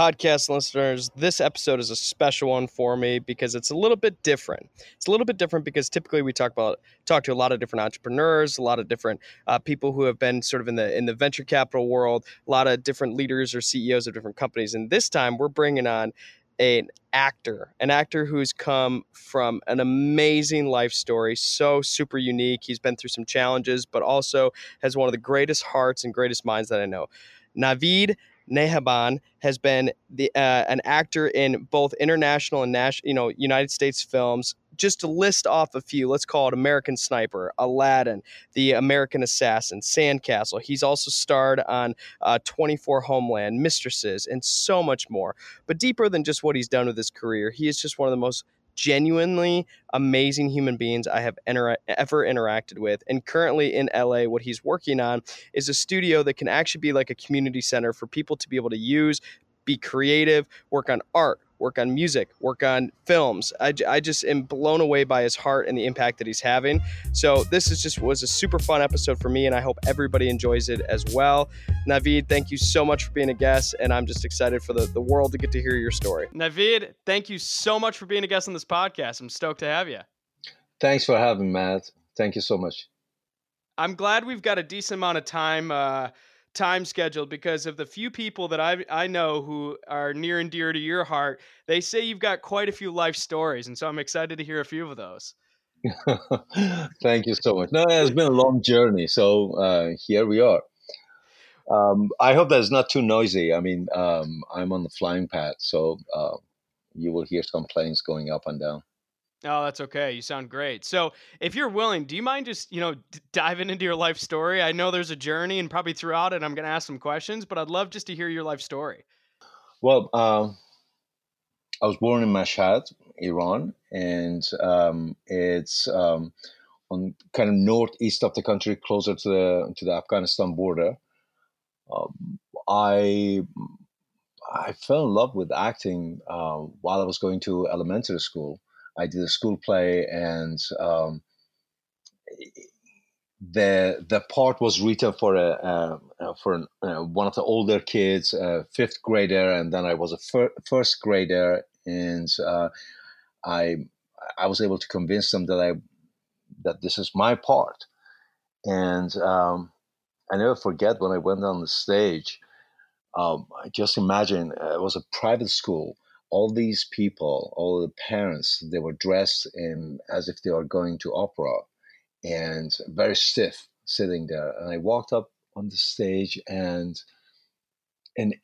podcast listeners, this episode is a special one for me because it's a little bit different. It's a little bit different because typically we talk about talk to a lot of different entrepreneurs, a lot of different uh, people who have been sort of in the in the venture capital world, a lot of different leaders or CEOs of different companies. And this time we're bringing on an actor, an actor who's come from an amazing life story, so super unique. He's been through some challenges, but also has one of the greatest hearts and greatest minds that I know. Navid Negahban has been the uh, an actor in both international and national, you know, United States films. Just to list off a few, let's call it American Sniper, Aladdin, The American Assassin, Sandcastle. He's also starred on uh, 24 Homeland, Mistresses, and so much more. But deeper than just what he's done with his career, he is just one of the most genuinely amazing human beings I have ever interacted with. And currently in LA, what he's working on is a studio that can actually be like a community center for people to be able to use, be creative, work on art, work on music, work on films. I, I just am blown away by his heart and the impact that he's having. So this is just was a super fun episode for me, and I hope everybody enjoys it as well. Navid, thank you so much for being a guest, and I'm just excited for the, the world to get to hear your story. Navid, thank you so much for being a guest on this podcast. I'm stoked to have you. Thanks for having me, Matt. Thank you so much. I'm glad we've got a decent amount of time. Uh, time scheduled because of the few people that I I know who are near and dear to your heart. They say you've got quite a few life stories, and so I'm excited to hear a few of those. Thank you so much. No, it's been a long journey, so uh, here we are. Um, I hope that it's not too noisy. I mean, um, I'm on the flying pad, so uh, you will hear some planes going up and down. Oh, that's okay. You sound great. So, if you're willing, do you mind just, you know, d- diving into your life story? I know there's a journey and probably throughout it, I'm going to ask some questions, but I'd love just to hear your life story. Well, um, I was born in Mashhad, Iran, and um, it's um, on kind of northeast of the country, closer to the to the Afghanistan border. Um, I I fell in love with acting uh, while I was going to elementary school. I did a school play, and um, the the part was written for a uh, for an, uh, one of the older kids, a fifth grader, and then I was a fir- first grader, and uh, I I was able to convince them that I that this is my part, and um, I never forget when I went on the stage. Um, just imagine uh, it was a private school all these people, all the parents, they were dressed in as if they were going to opera and very stiff sitting there. And I walked up on the stage and and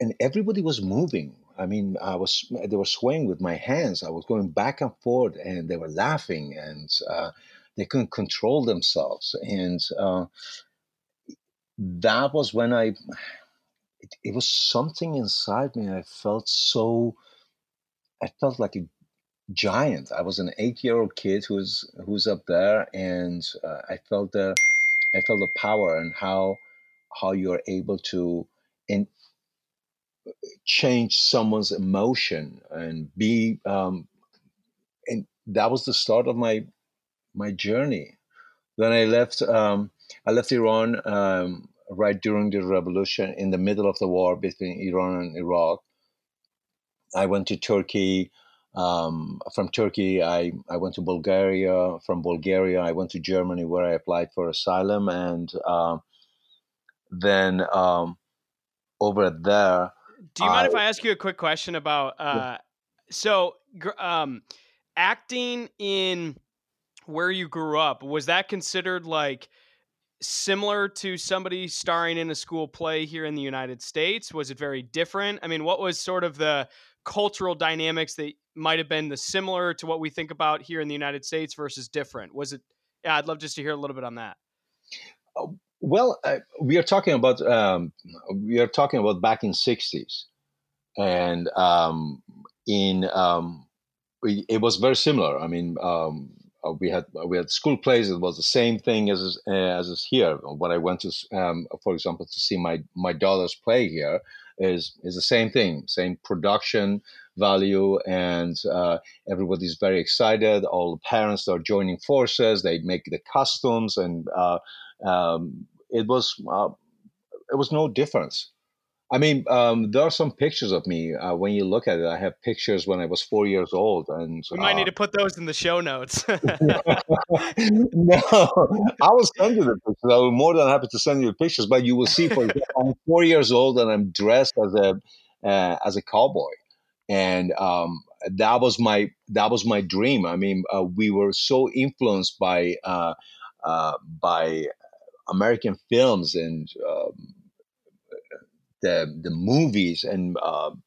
and everybody was moving. I mean, I was they were swaying with my hands. I was going back and forth, and they were laughing, and uh, they couldn't control themselves. And uh, that was when I it, it was something inside me. I felt so, I felt like a giant. I was an eight-year-old kid who's who's up there, and uh, I felt the, I felt the power and how how you're able to in, change someone's emotion and be, um, and that was the start of my my journey. Then I left. Um, I left Iran um, right during the revolution, in the middle of the war between Iran and Iraq. I went to Turkey. Um, from Turkey, I, I went to Bulgaria. From Bulgaria, I went to Germany where I applied for asylum. And um, then um, over there. Do you mind if I ask you a quick question about? Uh, yeah. So, um, acting in where you grew up, was that considered like similar to somebody starring in a school play here in the United States? Was it very different? I mean, what was sort of the cultural dynamics that might have been the similar to what we think about here in the United States versus different? Was it? Yeah, I'd love just to hear a little bit on that. Oh, well, uh, we are talking about um, we are talking about back in '60s, and um, in um, it was very similar. I mean, um, uh, we had uh, we had school plays. It was the same thing as uh, as is here. When I went to, um, for example, to see my my daughter's play here, is is the same thing, same production value, and uh, everybody's very excited. All the parents are joining forces. They make the costumes, and uh, um, it was uh, it was no difference. I mean, um, there are some pictures of me. Uh, when you look at it, I have pictures when I was four years old, and we might uh, need to put those in the show notes. no, I will send you the pictures. I will more than happy to send you the pictures. But you will see, for example, I'm four years old and I'm dressed as a uh, as a cowboy, and um, that was my that was my dream. I mean, uh, we were so influenced by uh, uh, by American films and um, the the movies and um,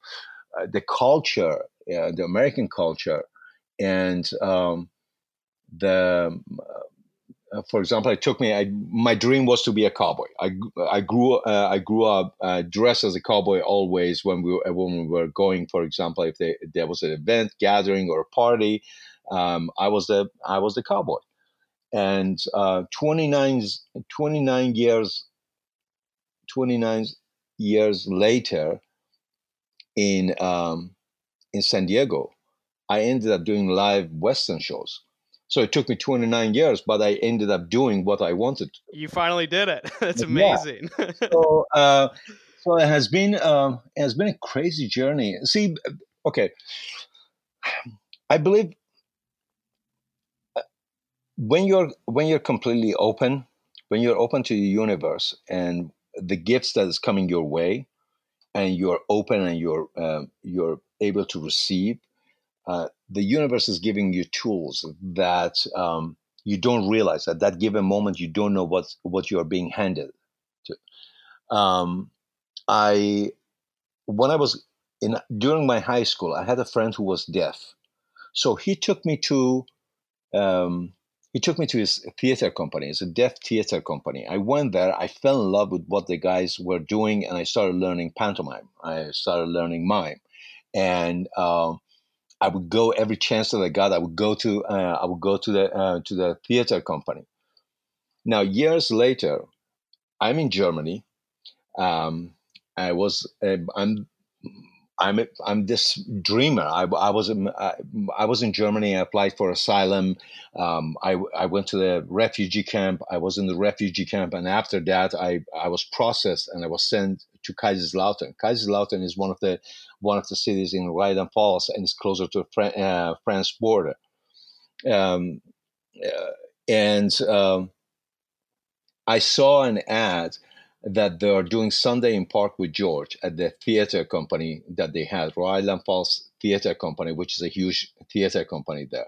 uh, the culture, uh, the American culture, and um, the. Uh, for example, it took me. I, my dream was to be a cowboy. I, I grew uh, I grew up uh, dressed as a cowboy always when we were, when we were going. For example, if, they, if there was an event, gathering, or a party, um, I was the I was the cowboy. And uh, 29, 29 years 29 years later in um, in San Diego, I ended up doing live Western shows. So it took me 29 years, but I ended up doing what I wanted. You finally did it. That's amazing. Yeah. so, uh, so it has been uh, it has been a crazy journey. See, okay, I believe uh, when you're when you're completely open, when you're open to the universe, and the gifts that is coming your way and you're open and you're uh, you're able to receive uh, the universe is giving you tools that um, you don't realize at that given moment you don't know what what you are being handed to. Um, i when i was in during my high school i had a friend who was deaf. So he took me to um, he took me to his theater company. It's a deaf theater company. I went there. I fell in love with what the guys were doing, and I started learning pantomime. I started learning mime, and um, I would go every chance that I got. I would go to uh, I would go to the uh, to the theater company. Now, years later, I'm in Germany. Um, I was uh, I'm I'm I'm this dreamer. I, I was in, I, I, was in Germany. I applied for asylum. Um, I I went to the refugee camp. I was in the refugee camp, and after that, I I was processed and I was sent to Kaiserslautern. Kaiserslautern is one of the one of the cities in Rheinland-Pfalz, and it's closer to the uh, France border. Um, uh, and um, I saw an ad that they are doing Sunday in Park with George at the theater company that they had, Rheinland-Pfalz Theater Company, which is a huge theater company there.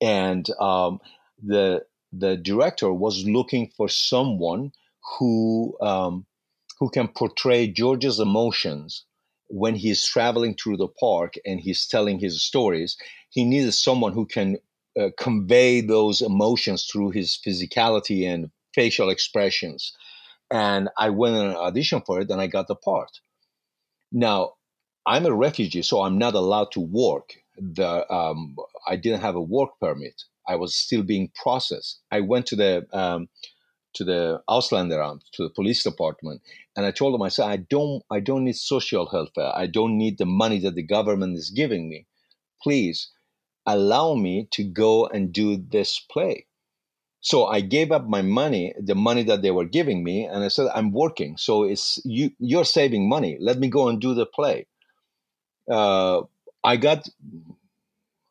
And um, the the director was looking for someone who um, who can portray George's emotions when he's traveling through the park and he's telling his stories. He needed someone who can uh, convey those emotions through his physicality and facial expressions and I went on an audition for it and I got the part. Now, I'm a refugee, so I'm not allowed to work. The um, I didn't have a work permit. I was still being processed. I went to the um, to the Ausländeramt, to the police department, and I told them, I said, I don't, I don't need social welfare. I don't need the money that the government is giving me. Please allow me to go and do this play. So I gave up my money, the money that they were giving me, and I said, "I'm working, so it's you. You're saving money. Let me go and do the play." Uh, I got,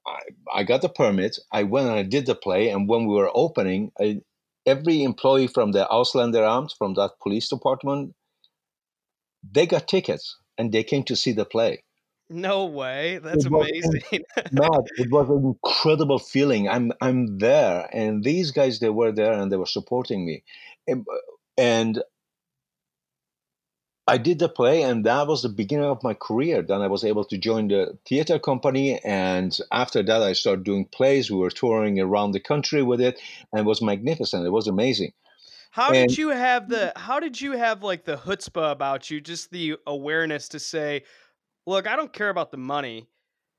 I, I, got the permit. I went and I did the play, and when we were opening, I, every employee from the Ausländeramt, from that police department, they got tickets and they came to see the play. No way. That's it amazing. Matt, it was an incredible feeling. I'm I'm there and these guys they were there and they were supporting me. And, and I did the play and that was the beginning of my career. Then I was able to join the theater company and after that I started doing plays. We were touring around the country with it and it was magnificent. It was amazing. How and, did you have mm-hmm. the how did you have like the chutzpah about you, just the awareness to say, look, I don't care about the money.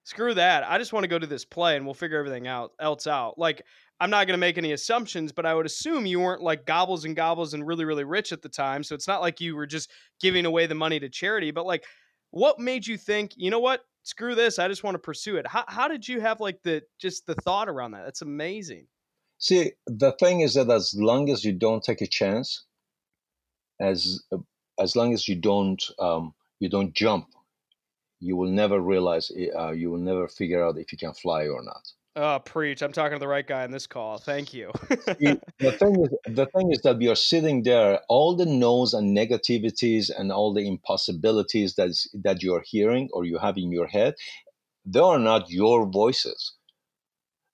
Screw that. I just want to go to this play and we'll figure everything out else out. Like I'm not going to make any assumptions, but I would assume you weren't like gobbles and gobbles and really really rich at the time. So it's not like you were just giving away the money to charity, but like what made you think, you know what? Screw this. I just want to pursue it. How how did you have like the just the thought around that? That's amazing. See, the thing is that as long as you don't take a chance, as as long as you don't um, you don't jump, you will never realize, uh, you will never figure out if you can fly or not. Oh, preach! I'm talking to the right guy in this call. Thank you. See, the thing is, the thing is that we are sitting there, all the no's and negativities and all the impossibilities that that you are hearing or you have in your head, they are not your voices.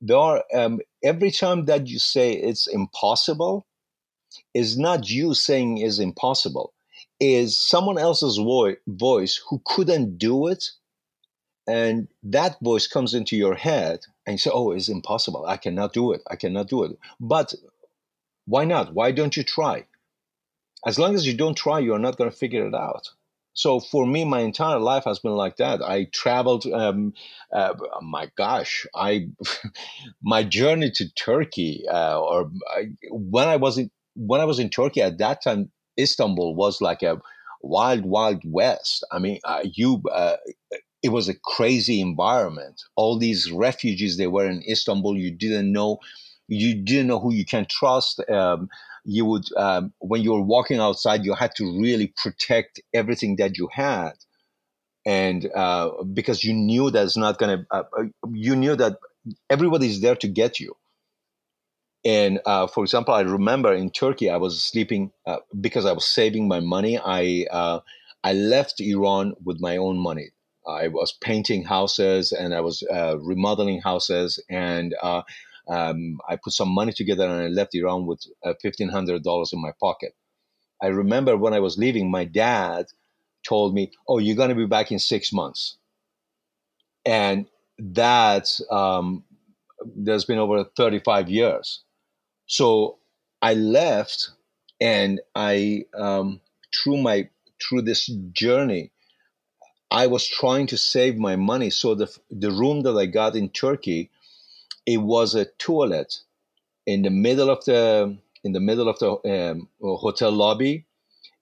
They are um, every time that you say it's impossible, is not you saying is impossible, is someone else's vo- voice who couldn't do it and that voice comes into your head and you say oh it's impossible. I cannot do it. I cannot do it. But why not? Why don't you try? As long as you don't try you're not going to figure it out. So for me my entire life has been like that. I traveled um, uh, my gosh i my journey to turkey uh, or I, when i was in when i was in turkey at that time istanbul was like a wild wild west i mean uh, you uh, it was a crazy environment. All these refugees, they were in Istanbul. You didn't know, you didn't know who you can trust. Um, you would, um, when you were walking outside, you had to really protect everything that you had, and uh, because you knew that's not gonna, uh, uh, you knew that everybody's there to get you. And uh, for example, I remember in Turkey, I was sleeping uh, because I was saving my money. I uh, I left Iran with my own money I was painting houses and I was uh, remodeling houses, and uh, um, I put some money together and I left Iran with uh, fifteen hundred dollars in my pocket. I remember when I was leaving, my dad told me, "Oh, you're going to be back in six months," and that um, there's been over thirty-five years. So I left, and I um, through my through this journey I was trying to save my money. So the the room that I got in Turkey, it was a toilet in the middle of the in the middle of the um, hotel lobby,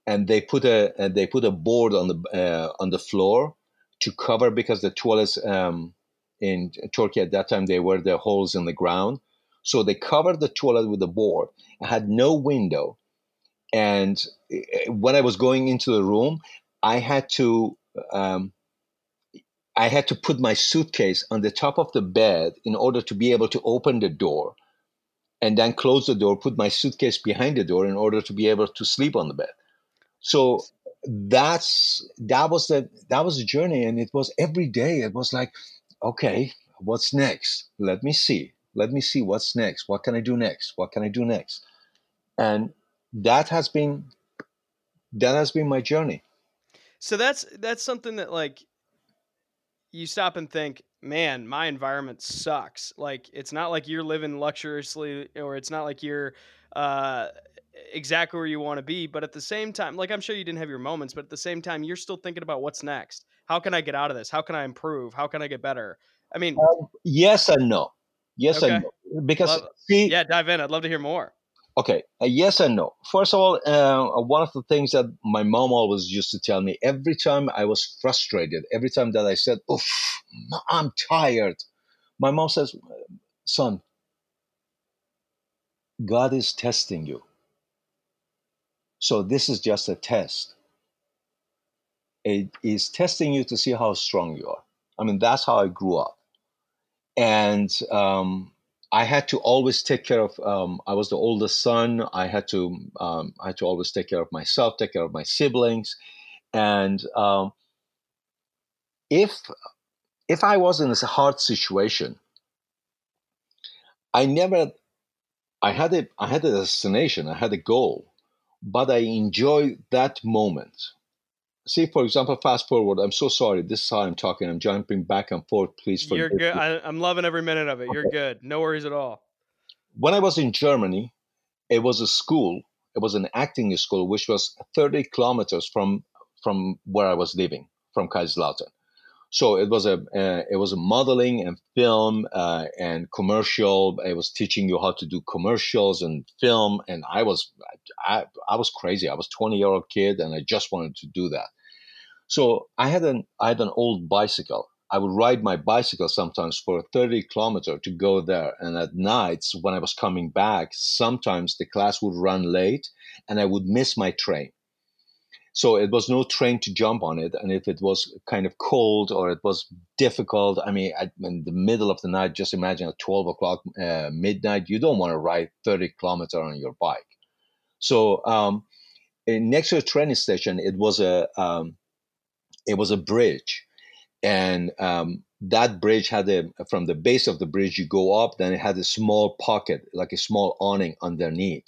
and they put a uh, they put a board on the uh, on the floor to cover because the toilets um, in Turkey at that time they were the holes in the ground. So they covered the toilet with a board. I had no window, and uh, when I was going into the room, I had to um, I had to put my suitcase on the top of the bed in order to be able to open the door and then close the door, put my suitcase behind the door in order to be able to sleep on the bed. So that's that was the that was the journey and it was every day it was like okay what's next let me see let me see what's next what can i do next what can i do next and that has been that has been my journey so that's that's something that like you stop and think, man, my environment sucks. Like it's not like you're living luxuriously or it's not like you're uh exactly where you want to be, but at the same time, like I'm sure you didn't have your moments, but at the same time you're still thinking about what's next. How can I get out of this? How can I improve? How can I get better? I mean, um, yes and no. Yes okay. and no. Because love, see, yeah, dive in. I'd love to hear more. Okay, uh, yes and no. First of all, uh, one of the things that my mom always used to tell me every time I was frustrated, every time that I said, "Oof, I'm tired," my mom says, "Son, God is testing you. So this is just a test. It is testing you to see how strong you are. I mean, that's how I grew up, and." Um, I had to always take care of. Um, I was the oldest son. I had to. Um, I had to always take care of myself, take care of my siblings, and um, if if I was in a hard situation, I never. I had a. I had a destination. I had a goal, but I enjoyed that moment see, for example, fast forward. I'm so sorry. This is how I'm talking. I'm jumping back and forth. Please forgive You're good. I, am loving every minute of it. You're good. No worries at all. When I was in Germany, it was a school. It was an acting school, which was 30 kilometers from from where I was living, from Kaiserslautern. So it was a uh, it was a modeling and film uh, and commercial. It was teaching you how to do commercials and film, and I was I, I was crazy. I was 20 year old kid, and I just wanted to do that. So I had an I had an old bicycle. I would ride my bicycle sometimes for 30 kilometer to go there. And at nights when I was coming back, sometimes the class would run late and I would miss my train. so it was no train to jump on it. And if it was kind of cold or it was difficult, I mean, in the middle of the night, just imagine at 12 o'clock uh, midnight, you don't want to ride 30 kilometers on your bike. So um, next to the train station, it was a um, it was a bridge, and um, that bridge had a from the base of the bridge you go up, then it had a small pocket like a small awning underneath.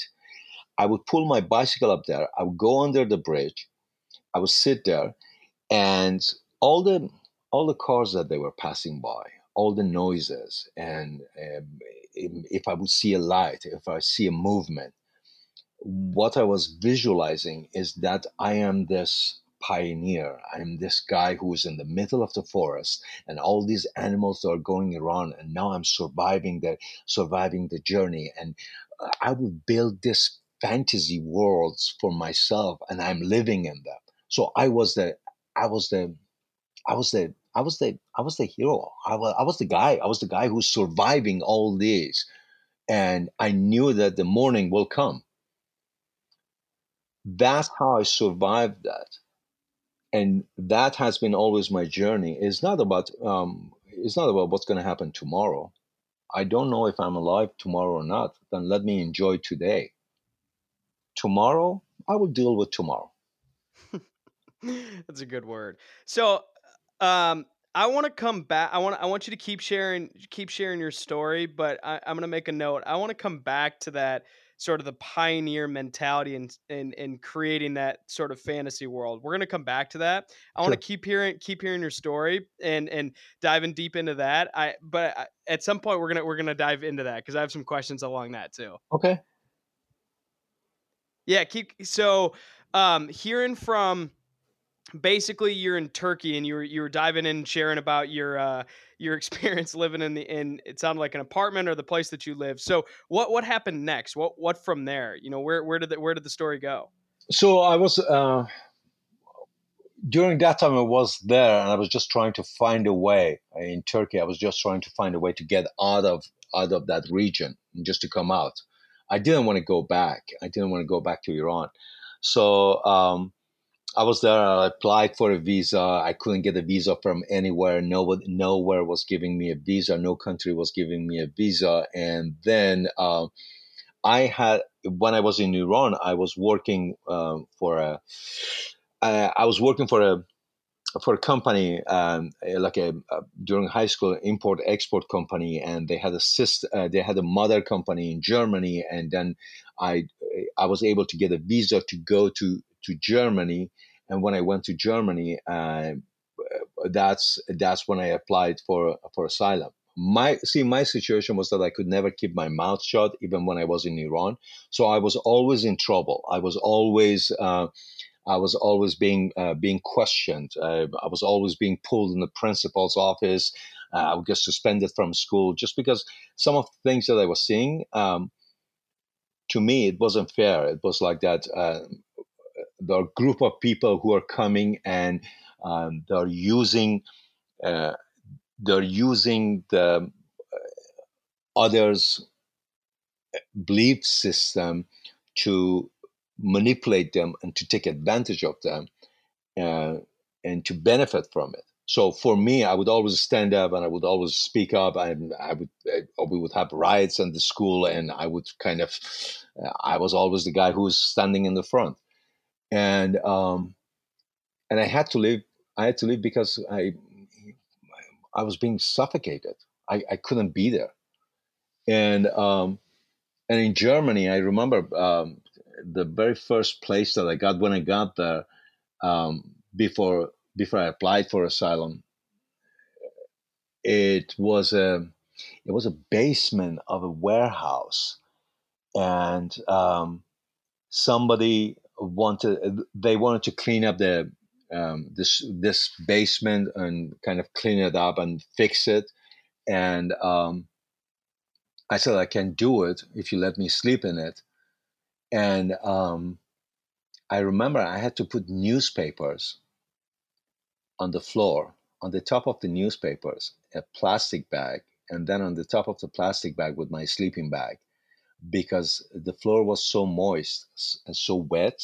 I would pull my bicycle up there. I would go under the bridge. I would sit there, and all the all the cars that they were passing by, all the noises, and um, if I would see a light, if I see a movement, what I was visualizing is that I am this pioneer. I'm this guy who is in the middle of the forest, and all these animals are going around, and now I'm surviving the surviving the journey. And uh, I would build this fantasy worlds for myself, and I'm living in them. So I was the, I was the, I was the, I was the, I was the hero. I was, I was the guy. I was the guy who's surviving all these, and I knew that the morning will come. That's how I survived that, and that has been always my journey. It's not about, um, it's not about what's going to happen tomorrow. I don't know if I'm alive tomorrow or not. Then let me enjoy today. Tomorrow, I will deal with tomorrow. That's a good word. So, um, I want to come back. I want I want you to keep sharing keep sharing your story, but I, am gonna make a note. I want to come back to that sort of the pioneer mentality and in, in, in, creating that sort of fantasy world. We're gonna come back to that. I sure. want to keep hearing keep hearing your story and and diving deep into that. I but I, at some point we're gonna we're gonna dive into that because I have some questions along that too. Okay. Yeah. Keep so um hearing from basically you're in Turkey and you were you were diving in sharing about your uh your experience living in the in it sounded like an apartment or the place that you live. So what what happened next? What what from there? You know, where where did the, where did the story go? So I was uh during that time I was there and I was just trying to find a way in Turkey. I was just trying to find a way to get out of out of that region and just to come out. I didn't want to go back. I didn't want to go back to Iran. So um, I was there. I applied for a visa. I couldn't get a visa from anywhere. No, nowhere was giving me a visa. No country was giving me a visa. And then uh, I had, when I was in Iran, I was working uh, for a, I was working for a, for a company um, like a, a, during high school import export company, and they had a sister, uh, they had a mother company in Germany, and then I I was able to get a visa to go to to Germany. And when I went to Germany, uh, that's that's when I applied for for asylum. My see, my situation was that I could never keep my mouth shut, even when I was in Iran. So I was always in trouble. I was always uh, I was always being uh, being questioned. Uh, I was always being pulled in the principal's office. Uh, I would get suspended from school just because some of the things that I was seeing. Um, to me, it wasn't fair. It was like that. The group of people who are coming and um, they're using uh, they're using the uh, others belief system to manipulate them and to take advantage of them uh, and to benefit from it. So for me i would always stand up and i would always speak up and i would uh, we would have riots in the school and i would kind of uh, i was always the guy who was standing in the front and um, and I had to leave. I had to leave because I I was being suffocated. I, I couldn't be there, and um, and in Germany, I remember um, the very first place that I got when I got there um, before before I applied for asylum. It was a it was a basement of a warehouse, and um, somebody wanted they wanted to clean up the um, this this basement and kind of clean it up and fix it. And um, I said I can do it if you let me sleep in it. And um, I remember I had to put newspapers on the floor, on the top of the newspapers, a plastic bag, and then on the top of the plastic bag with my sleeping bag because the floor was so moist and so wet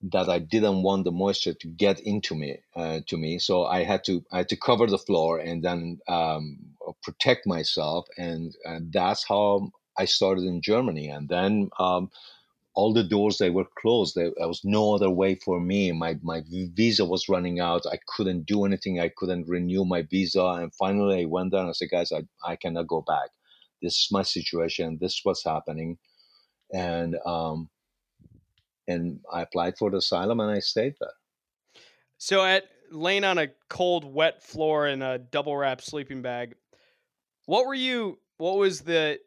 that I didn't want the moisture to get into me uh, to me. So I had to I had to cover the floor and then um, protect myself, and, and, that's how I started in Germany. And then um, all the doors they were closed. There, there, was no other way for me. My my visa was running out. I couldn't do anything. I couldn't renew my visa. And finally, I went there and I said, guys, I I cannot go back. This is my situation. This is what's happening, and um, and I applied for the asylum and I stayed there. So at laying on a cold, wet floor in a double wrap sleeping bag, what were you? What was the?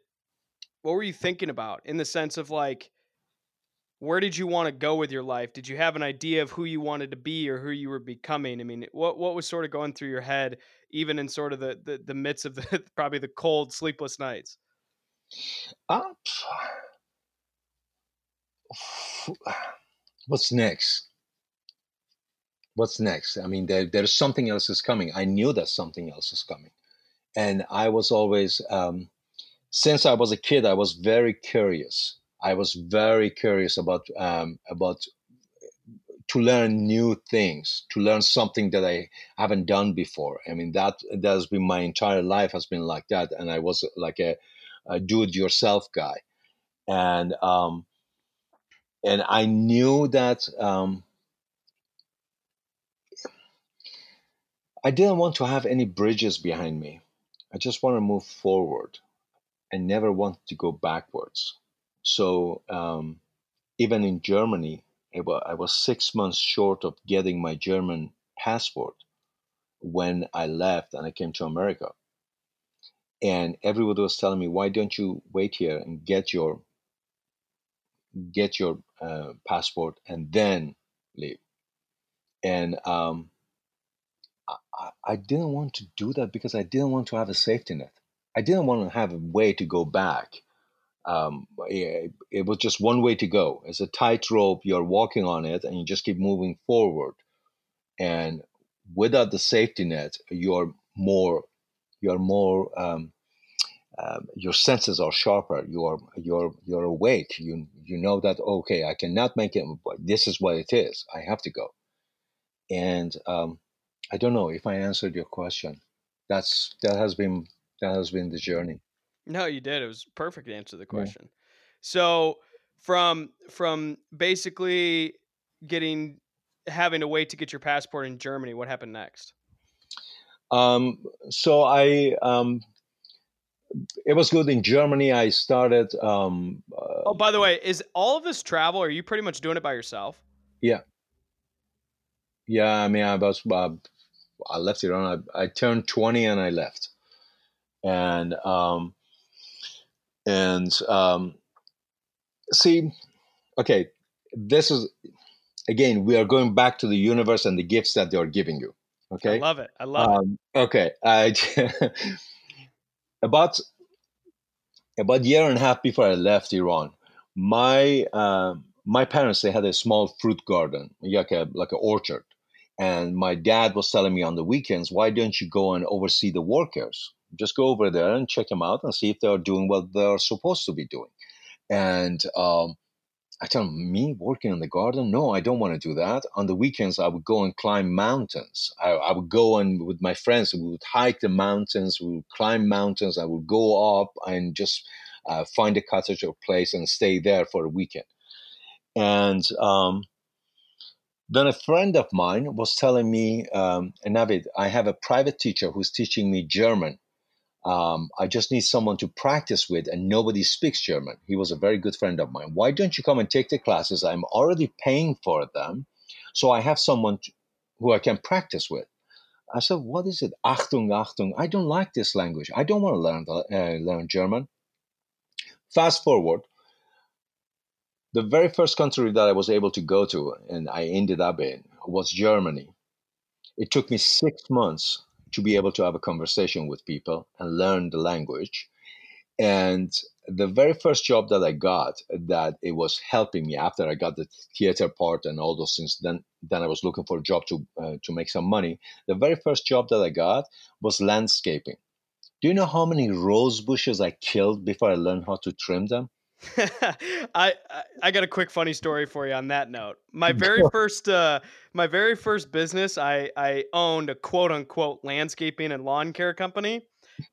What were you thinking about in the sense of like? Where did you want to go with your life? Did you have an idea of who you wanted to be or who you were becoming? I mean, what what was sort of going through your head, even in sort of the the, the midst of the probably the cold, sleepless nights? Um, what's next? What's next? I mean, there, there's something else is coming. I knew that something else is coming. And I was always, um, since I was a kid, I was very curious. I was very curious about um, about to learn new things, to learn something that I haven't done before. I mean, that that has been my entire life has been like that, and I was like a, a do-it-yourself guy, and um, and I knew that um, I didn't want to have any bridges behind me. I just want to move forward. I never want to go backwards. So um, even in Germany, I was six months short of getting my German passport when I left and I came to America. And everybody was telling me, why don't you wait here and get your get your uh, passport and then leave. And um, I, I didn't want to do that because I didn't want to have a safety net. I didn't want to have a way to go back. Um, it, it was just one way to go. It's a tightrope. You're walking on it, and you just keep moving forward. And without the safety net, you're more you're more um, um, your senses are sharper. You're you're you're awake. You you know that okay, I cannot make it. But this is what it is. I have to go. And um, I don't know if I answered your question. That's that has been that has been the journey. No, you did. It was perfect answer to the question. Yeah. So from from basically getting having to wait to get your passport in Germany, what happened next? Um, so I um, it was good in Germany. I started. Um, uh, oh, by the way, is all of this travel? Are you pretty much doing it by yourself? Yeah. Yeah, I mean, I was. Uh, I left Iran. I, I turned twenty and I left, and um, and um, see, okay, this is again. We are going back to the universe and the gifts that they are giving you. Okay, I love it. I love um, it. Okay, I. about about a year and a half before I left Iran, my uh, my parents they had a small fruit garden, like a like an orchard, and my dad was telling me on the weekends, why don't you go and oversee the workers? Just go over there and check them out and see if they are doing what they are supposed to be doing. And um, I tell him, me working in the garden? No, I don't want to do that. On the weekends, I would go and climb mountains. I, I would go and with my friends, we would hike the mountains, we would climb mountains. I would go up and just uh, find a cottage or place and stay there for a weekend. And um, then a friend of mine was telling me, um, Navid, I have a private teacher who's teaching me German um, I just need someone to practice with, and nobody speaks German. He was a very good friend of mine. Why don't you come and take the classes? I'm already paying for them, so I have someone who I can practice with. I said, "What is it? Achtung, Achtung! I don't like this language. I don't want to learn uh, learn German." Fast forward, the very first country that I was able to go to, and I ended up in, was Germany. It took me six months to be able to have a conversation with people and learn the language. And the very first job that I got that it was helping me after I got the theater part and all those things, then then I was looking for a job to uh, to make some money. The very first job that I got was landscaping. Do you know how many rose bushes I killed before I learned how to trim them? I I got a quick funny story for you on that note. My very first uh my very first business I I owned a quote unquote landscaping and lawn care company.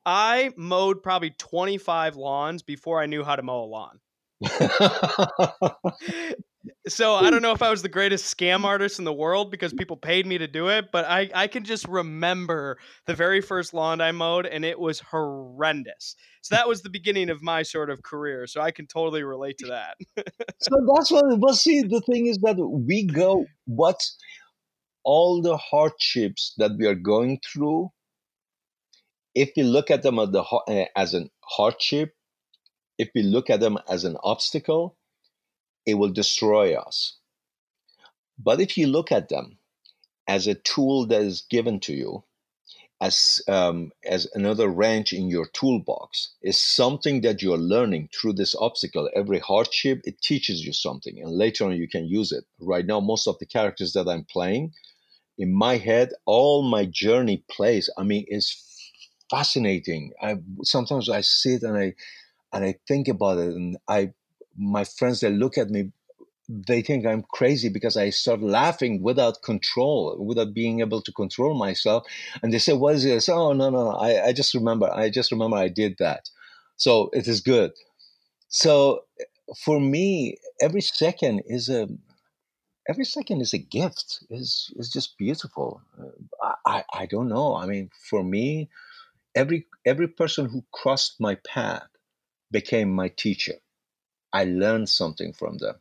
I mowed probably 25 lawns before I knew how to mow a lawn. so I don't know if I was the greatest scam artist in the world because people paid me to do it, but I, I can just remember the very first lawn I mowed and it was horrendous. So that was the beginning of my sort of career. So I can totally relate to that. so that's what but see the thing is that we go what all the hardships that we are going through if we look at them as, the, eh, as an hardship if we look at them as an obstacle it will destroy us. But if you look at them as a tool that is given to you, as um, as another wrench in your toolbox, is something that you're learning through this obstacle. Every hardship it teaches you something, and later on you can use it. Right now, most of the characters that I'm playing, in my head, all my journey plays. I mean, it's fascinating. I sometimes I sit and I and I think about it, and I my friends they look at me they think i'm crazy because i start laughing without control without being able to control myself. And they say what is this? Oh no no I, I just remember i just remember i did that. So it is good. So for me every second is a every second is a gift. Is is just beautiful. I, I i don't know. I mean for me every every person who crossed my path became my teacher I learned something from them.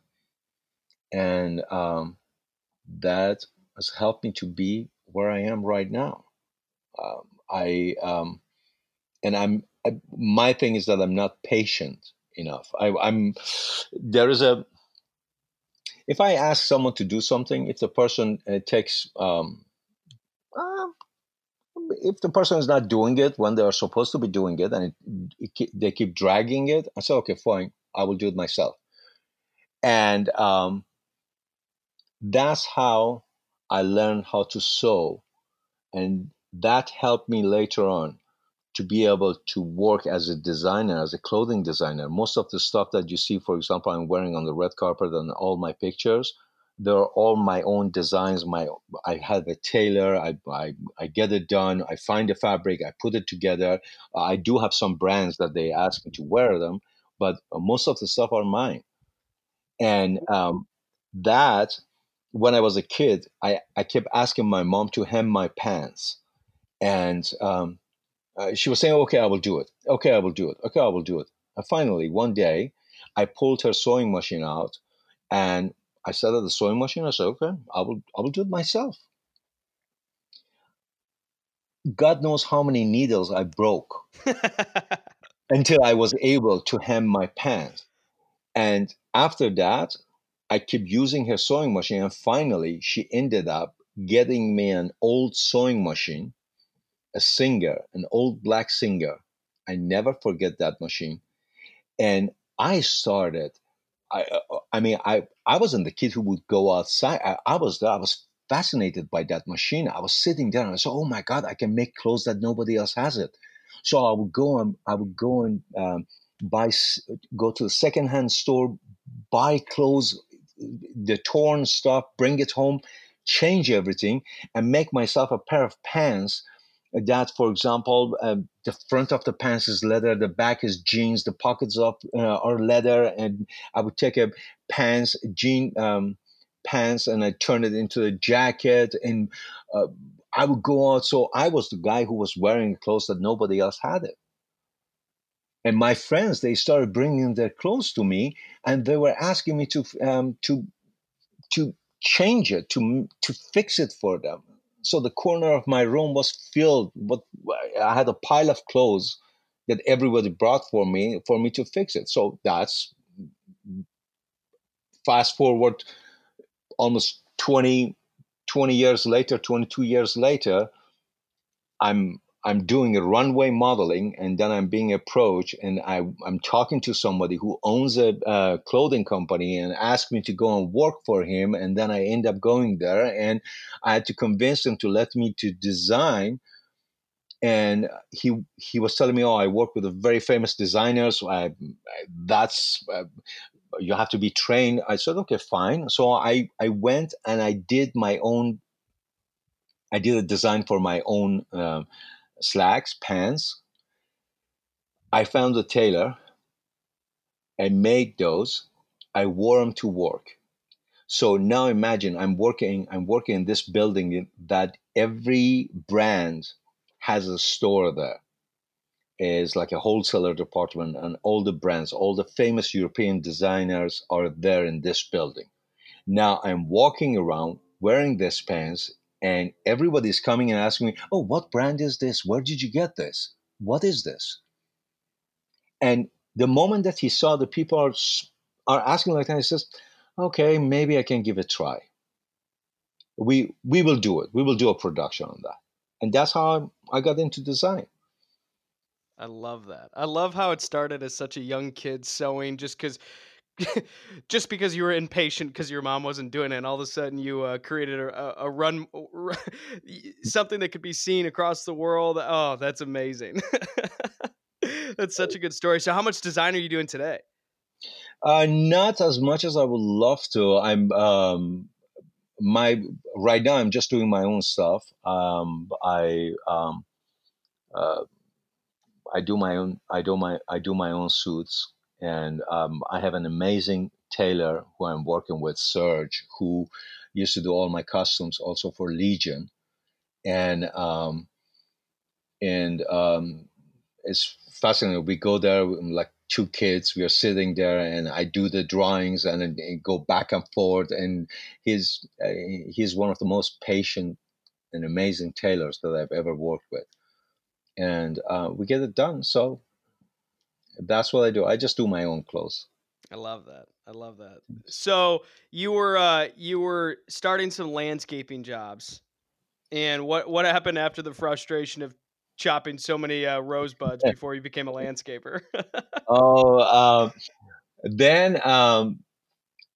And um, that has helped me to be where I am right now. Um, I um, and I'm I, my thing is that I'm not patient enough. I, I'm there is a if I ask someone to do something, if the person uh, takes um, uh, if the person is not doing it when they are supposed to be doing it and it, it, they keep dragging it, I say, okay, fine, I will do it myself. And um, that's how I learned how to sew. And that helped me later on to be able to work as a designer, as a clothing designer. Most of the stuff that you see, for example, I'm wearing on the red carpet and all my pictures, they're all my own designs. My I have a tailor. I, I, I get it done. I find the fabric. I put it together. I do have some brands that they ask me to wear them, but most of the stuff are mine. And um, that, when I was a kid, I, I kept asking my mom to hem my pants. And um, uh, she was saying, okay, I will do it. Okay, I will do it. Okay, I will do it. And finally, one day, I pulled her sewing machine out and I sat at the sewing machine. I said, okay, I will, I will do it myself. God knows how many needles I broke until I was able to hem my pants. And after that, I kept using her sewing machine. And finally, she ended up getting me an old sewing machine, a Singer, an old black Singer. I never forget that machine. And I started. I, uh, I mean, I, I wasn't the kid who would go outside. I, I was I was fascinated by that machine. I was sitting there and I said, "Oh my God, I can make clothes that nobody else has it." So I would go and I would go and um, buy, go to the secondhand store, buy clothes, the torn stuff, bring it home, change everything, and make myself a pair of pants. That, for example, uh, the front of the pants is leather, the back is jeans, the pockets uh, are leather, and I would take a pants jean um, pants and I turn it into a jacket and uh, I would go out. So I was the guy who was wearing clothes that nobody else had it. And my friends, they started bringing their clothes to me, and they were asking me to um, to to change it, to to fix it for them. So the corner of my room was filled. But I had a pile of clothes that everybody brought for me for me to fix it. So that's fast forward almost 20 20 years later, 22 years later, I'm I'm doing a runway modeling, and then I'm being approached, and I, I'm talking to somebody who owns a, clothing company and asked me to go and work for him, and then I end up going there, and I had to convince him to let me to design and he he was telling me, "Oh, I work with a very famous designers. I, that's uh, you have to be trained." I said, "Okay, fine." So I I went and I did my own. I did a design for my own um, slacks, pants. I found a tailor. I made those. I wore them to work. So now imagine I'm working. I'm working in this building that every brand has a store there is like a wholesaler department and all the brands all the famous european designers are there in this building. Now i'm walking around wearing this pants and everybody's coming and asking me oh what brand is this? Where did you get this? What is this? And the moment that he saw the people are, are asking like that he says okay maybe i can give it a try. We we will do it. We will do a production on that. And that's how I got into design. I love that. I love how it started as such a young kid sewing, just because, just because you were impatient because your mom wasn't doing it, and all of a sudden you uh, created a, a run, something that could be seen across the world. Oh, that's amazing. that's such a good story. So, how much design are you doing today? Uh, not as much as I would love to. I'm um, my right now I'm just doing my own stuff. Um, I um, uh, I do my own I do my I do my own suits, and um, I have an amazing tailor who I'm working with, Serge, who used to do all my costumes also for Legion, and um, and um, it's fascinating. We go there like two kids. We are sitting there, and I do the drawings and, and go back and forth. And he's uh, he's one of the most patient and amazing tailors that I've ever worked with, and uh, we get it done. So that's what I do. I just do my own clothes. I love that. I love that. So you were uh, you were starting some landscaping jobs, and what what happened after the frustration of chopping so many uh, rosebuds before you became a landscaper? oh, um, then um,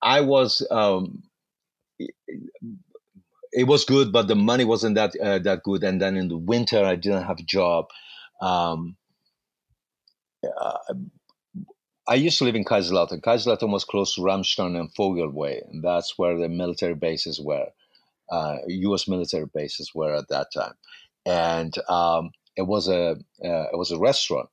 I was. Um, it was good, but the money wasn't that uh, that good. And then in the winter, I didn't have a job. Um, uh, I used to live in Kaiserslautern. Kaiserslautern was close to Ramstein and Vogelweh, and that's where the military bases were. Uh, U.S. military bases were at that time, and um, it was a uh, it was a restaurant,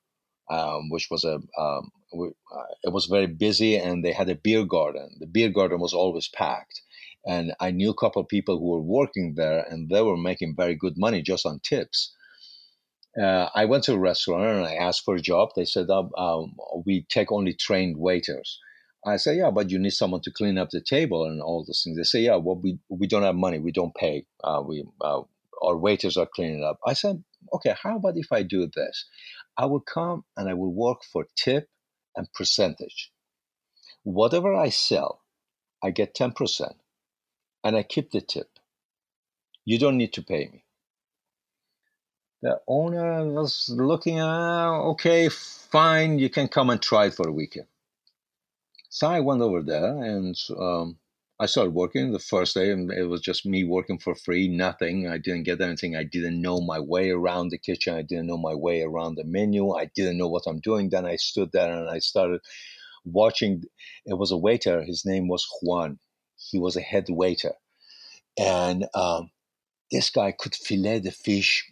um, which was a um, uh, it was very busy, and they had a beer garden. The beer garden was always packed, and I knew a couple of people who were working there, and they were making very good money just on tips. Uh, I went to a restaurant and I asked for a job. They said, oh, um, "We take only trained waiters." I said, "Yeah, but you need someone to clean up the table and all those things." They say, "Yeah, well, we we don't have money. We don't pay. Uh, we uh, our waiters are cleaning up." I said, okay, how about if I do this? I will come and I will work for tip and percentage. Whatever I sell, I get 10% and I keep the tip. You don't need to pay me. The owner was looking at, okay, fine, you can come and try it for a weekend. So I went over there and um, I started working the first day, and it was just me working for free, nothing. I didn't get anything. I didn't know my way around the kitchen. I didn't know my way around the menu. I didn't know what I'm doing. Then I stood there and I started watching. It was a waiter. His name was Juan. He was a head waiter, and um, this guy could fillet the fish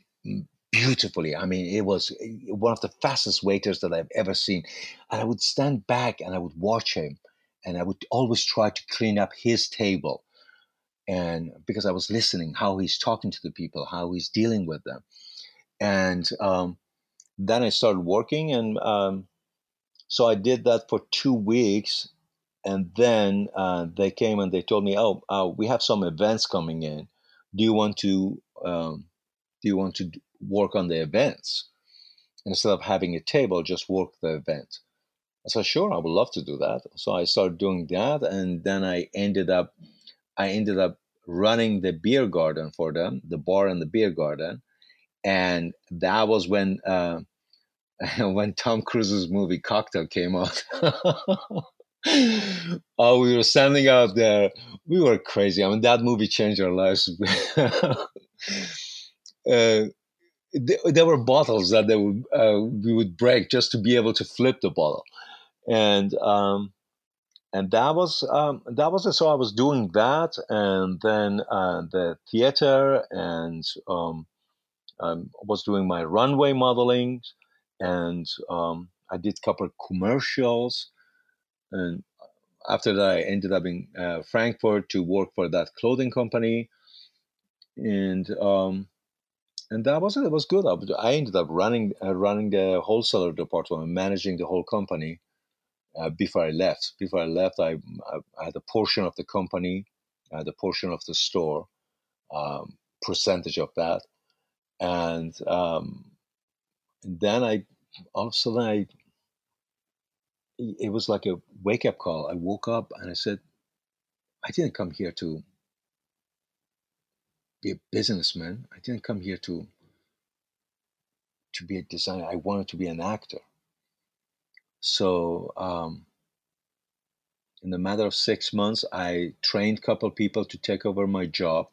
beautifully. I mean, it was one of the fastest waiters that I've ever seen. And I would stand back and I would watch him and I would always try to clean up his table. And because I was listening, how he's talking to the people, how he's dealing with them. And um, then I started working. And um, so I did that for two weeks. And then uh, they came and they told me, oh, uh, we have some events coming in. Do you want to um, do you want to work on the events? Instead of having a table, just work the event. I said, sure, I would love to do that. So I started doing that, and then I ended up, I ended up running the beer garden for them, the bar and the beer garden, and that was when uh, when Tom Cruise's movie Cocktail came out. oh, we were standing out there. We were crazy. I mean, that movie changed our lives. uh, there were bottles that they would uh, we would break just to be able to flip the bottle, and um, and that was um, that was it. so I was doing that, and then uh, the theater, and um, um, was doing my runway modeling, and um, I did a couple commercials, and after that I ended up in uh, Frankfurt to work for that clothing company, and um, and that was it. was good. I, ended up running uh, running the wholesaler department, managing the whole company. Uh, before I left, before I left, I, I, had a portion of the company, I had a portion of the store, um, percentage of that, and, um, then I all of a sudden I it was like a wake up call. I woke up and I said, I didn't come here to be a businessman. I didn't come here to to be a designer. I wanted to be an actor. So um, in the matter of six months, I trained a couple people to take over my job.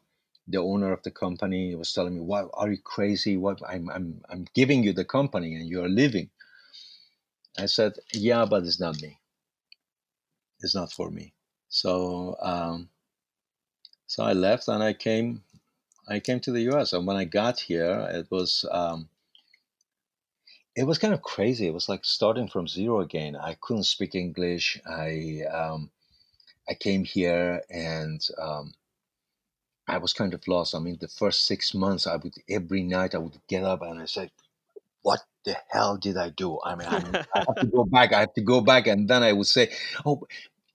The owner of the company was telling me, "Why are you crazy? What I'm I'm I'm giving you the company and you are leaving." I said, "Yeah, but it's not me. It's not for me." So um, so I left and I came I came to the U.S. and when I got here, it was um, it was kind of crazy. It was like starting from zero again. I couldn't speak English. I um, I came here and um, I was kind of lost. I mean, the first six months, I would every night I would get up and I said, "What the hell did I do?" I mean, I, I have to go back. I have to go back, and then I would say, "Oh,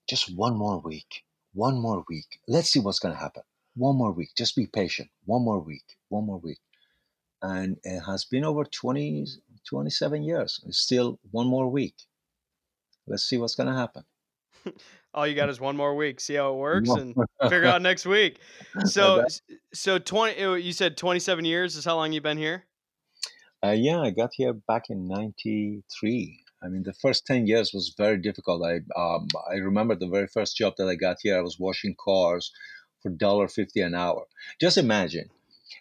just one more week, one more week. Let's see what's going to happen." one more week. Just be patient. One more week. One more week. And it has been over 20, 27 years. It's still one more week. Let's see what's going to happen. All you got is one more week. See how it works and figure out next week. So, so 20, you said 27 years is how long you've been here? Uh, yeah, I got here back in 93. I mean, the first 10 years was very difficult. I, um, I remember the very first job that I got here, I was washing cars for $1.50 an hour. Just imagine,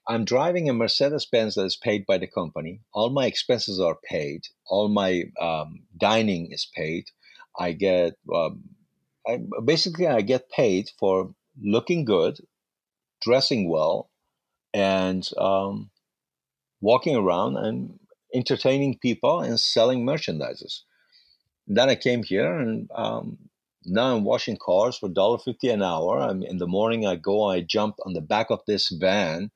I'm driving a Mercedes Benz that is paid by the company. All my expenses are paid. All my um, dining is paid. I get um, I, basically I get paid for looking good, dressing well, and um, walking around and entertaining people and selling merchandises. Then I came here and um, now I'm washing cars for $1.50 an hour. I'm in the morning, I go, I jump on the back of this van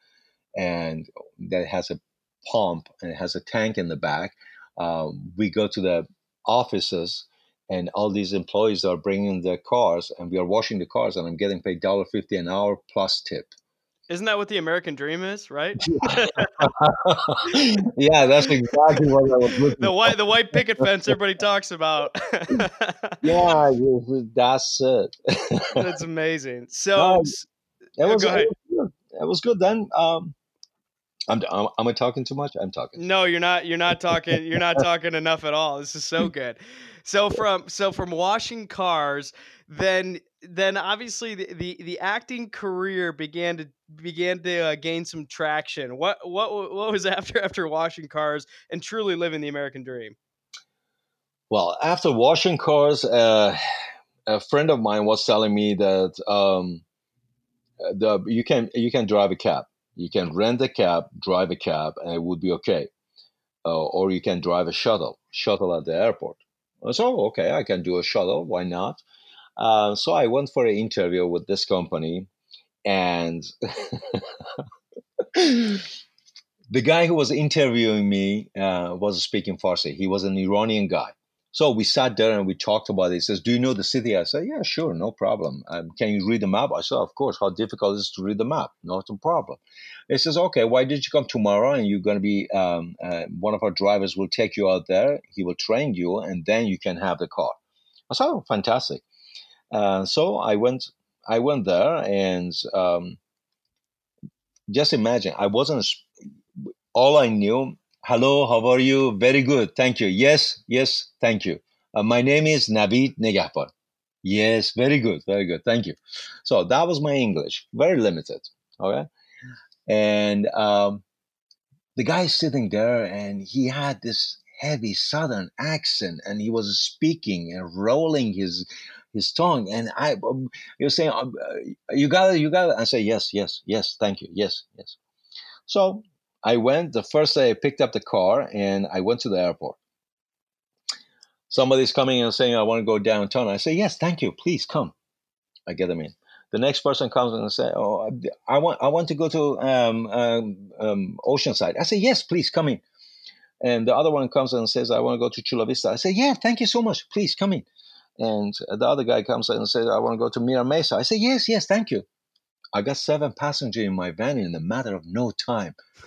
and that has a pump and it has a tank in the back. Um, we go to the offices and all these employees are bringing their cars and we are washing the cars and I'm getting paid $1.50 an hour plus tip. Isn't that what the American dream is, right? yeah, that's exactly what I was looking The white the white picket fence everybody talks about. yeah, that's it. that's amazing. So it was, go ahead. It was, good then. Um, I'm, am I talking too much? I'm talking. No, you're not. You're not talking. You're not talking enough at all. This is so good. So from so from washing cars, then then obviously the, the, the acting career began to began to uh, gain some traction. What what what was after after washing cars and truly living the American dream? Well, after washing cars, uh, a friend of mine was telling me that um, the you can you can drive a cab, you can rent a cab, drive a cab, and it would be okay. Uh, or you can drive a shuttle, shuttle at the airport. So okay, I can do a shuttle. Why not? Uh, so I went for an interview with this company, and the guy who was interviewing me uh, was speaking Farsi. He was an Iranian guy. So we sat there and we talked about it. He says, Do you know the city? I said, Yeah, sure, no problem. Um, can you read the map? I said, Of course. How difficult is to read the map? Not a problem. He says, Okay, why did you come tomorrow? And you're going to be, um, uh, one of our drivers will take you out there. He will train you, and then you can have the car. I said, Oh, fantastic. Uh, so I went, I went there, and um, just imagine, I wasn't. All I knew, hello, how are you? Very good, thank you. Yes, yes, thank you. Uh, my name is Navid Negahban. Yes, very good, very good, thank you. So that was my English, very limited. Okay, and um, the guy sitting there and he had this heavy southern accent and he was speaking and rolling his his tongue and i um, you're saying um, uh, you got it you got it i say yes yes yes thank you yes yes so i went the first day i picked up the car and i went to the airport somebody's coming and saying i want to go downtown i say yes thank you please come i get them in the next person comes and say, "Oh, I want I want to go to um, um, um, Oceanside." I say, "Yes, please come in." And the other one comes and says, "I want to go to Chula Vista." I say, "Yeah, thank you so much. Please come in." And the other guy comes and says, "I want to go to Mira Mesa." I say, "Yes, yes, thank you." I got seven passengers in my van in a matter of no time.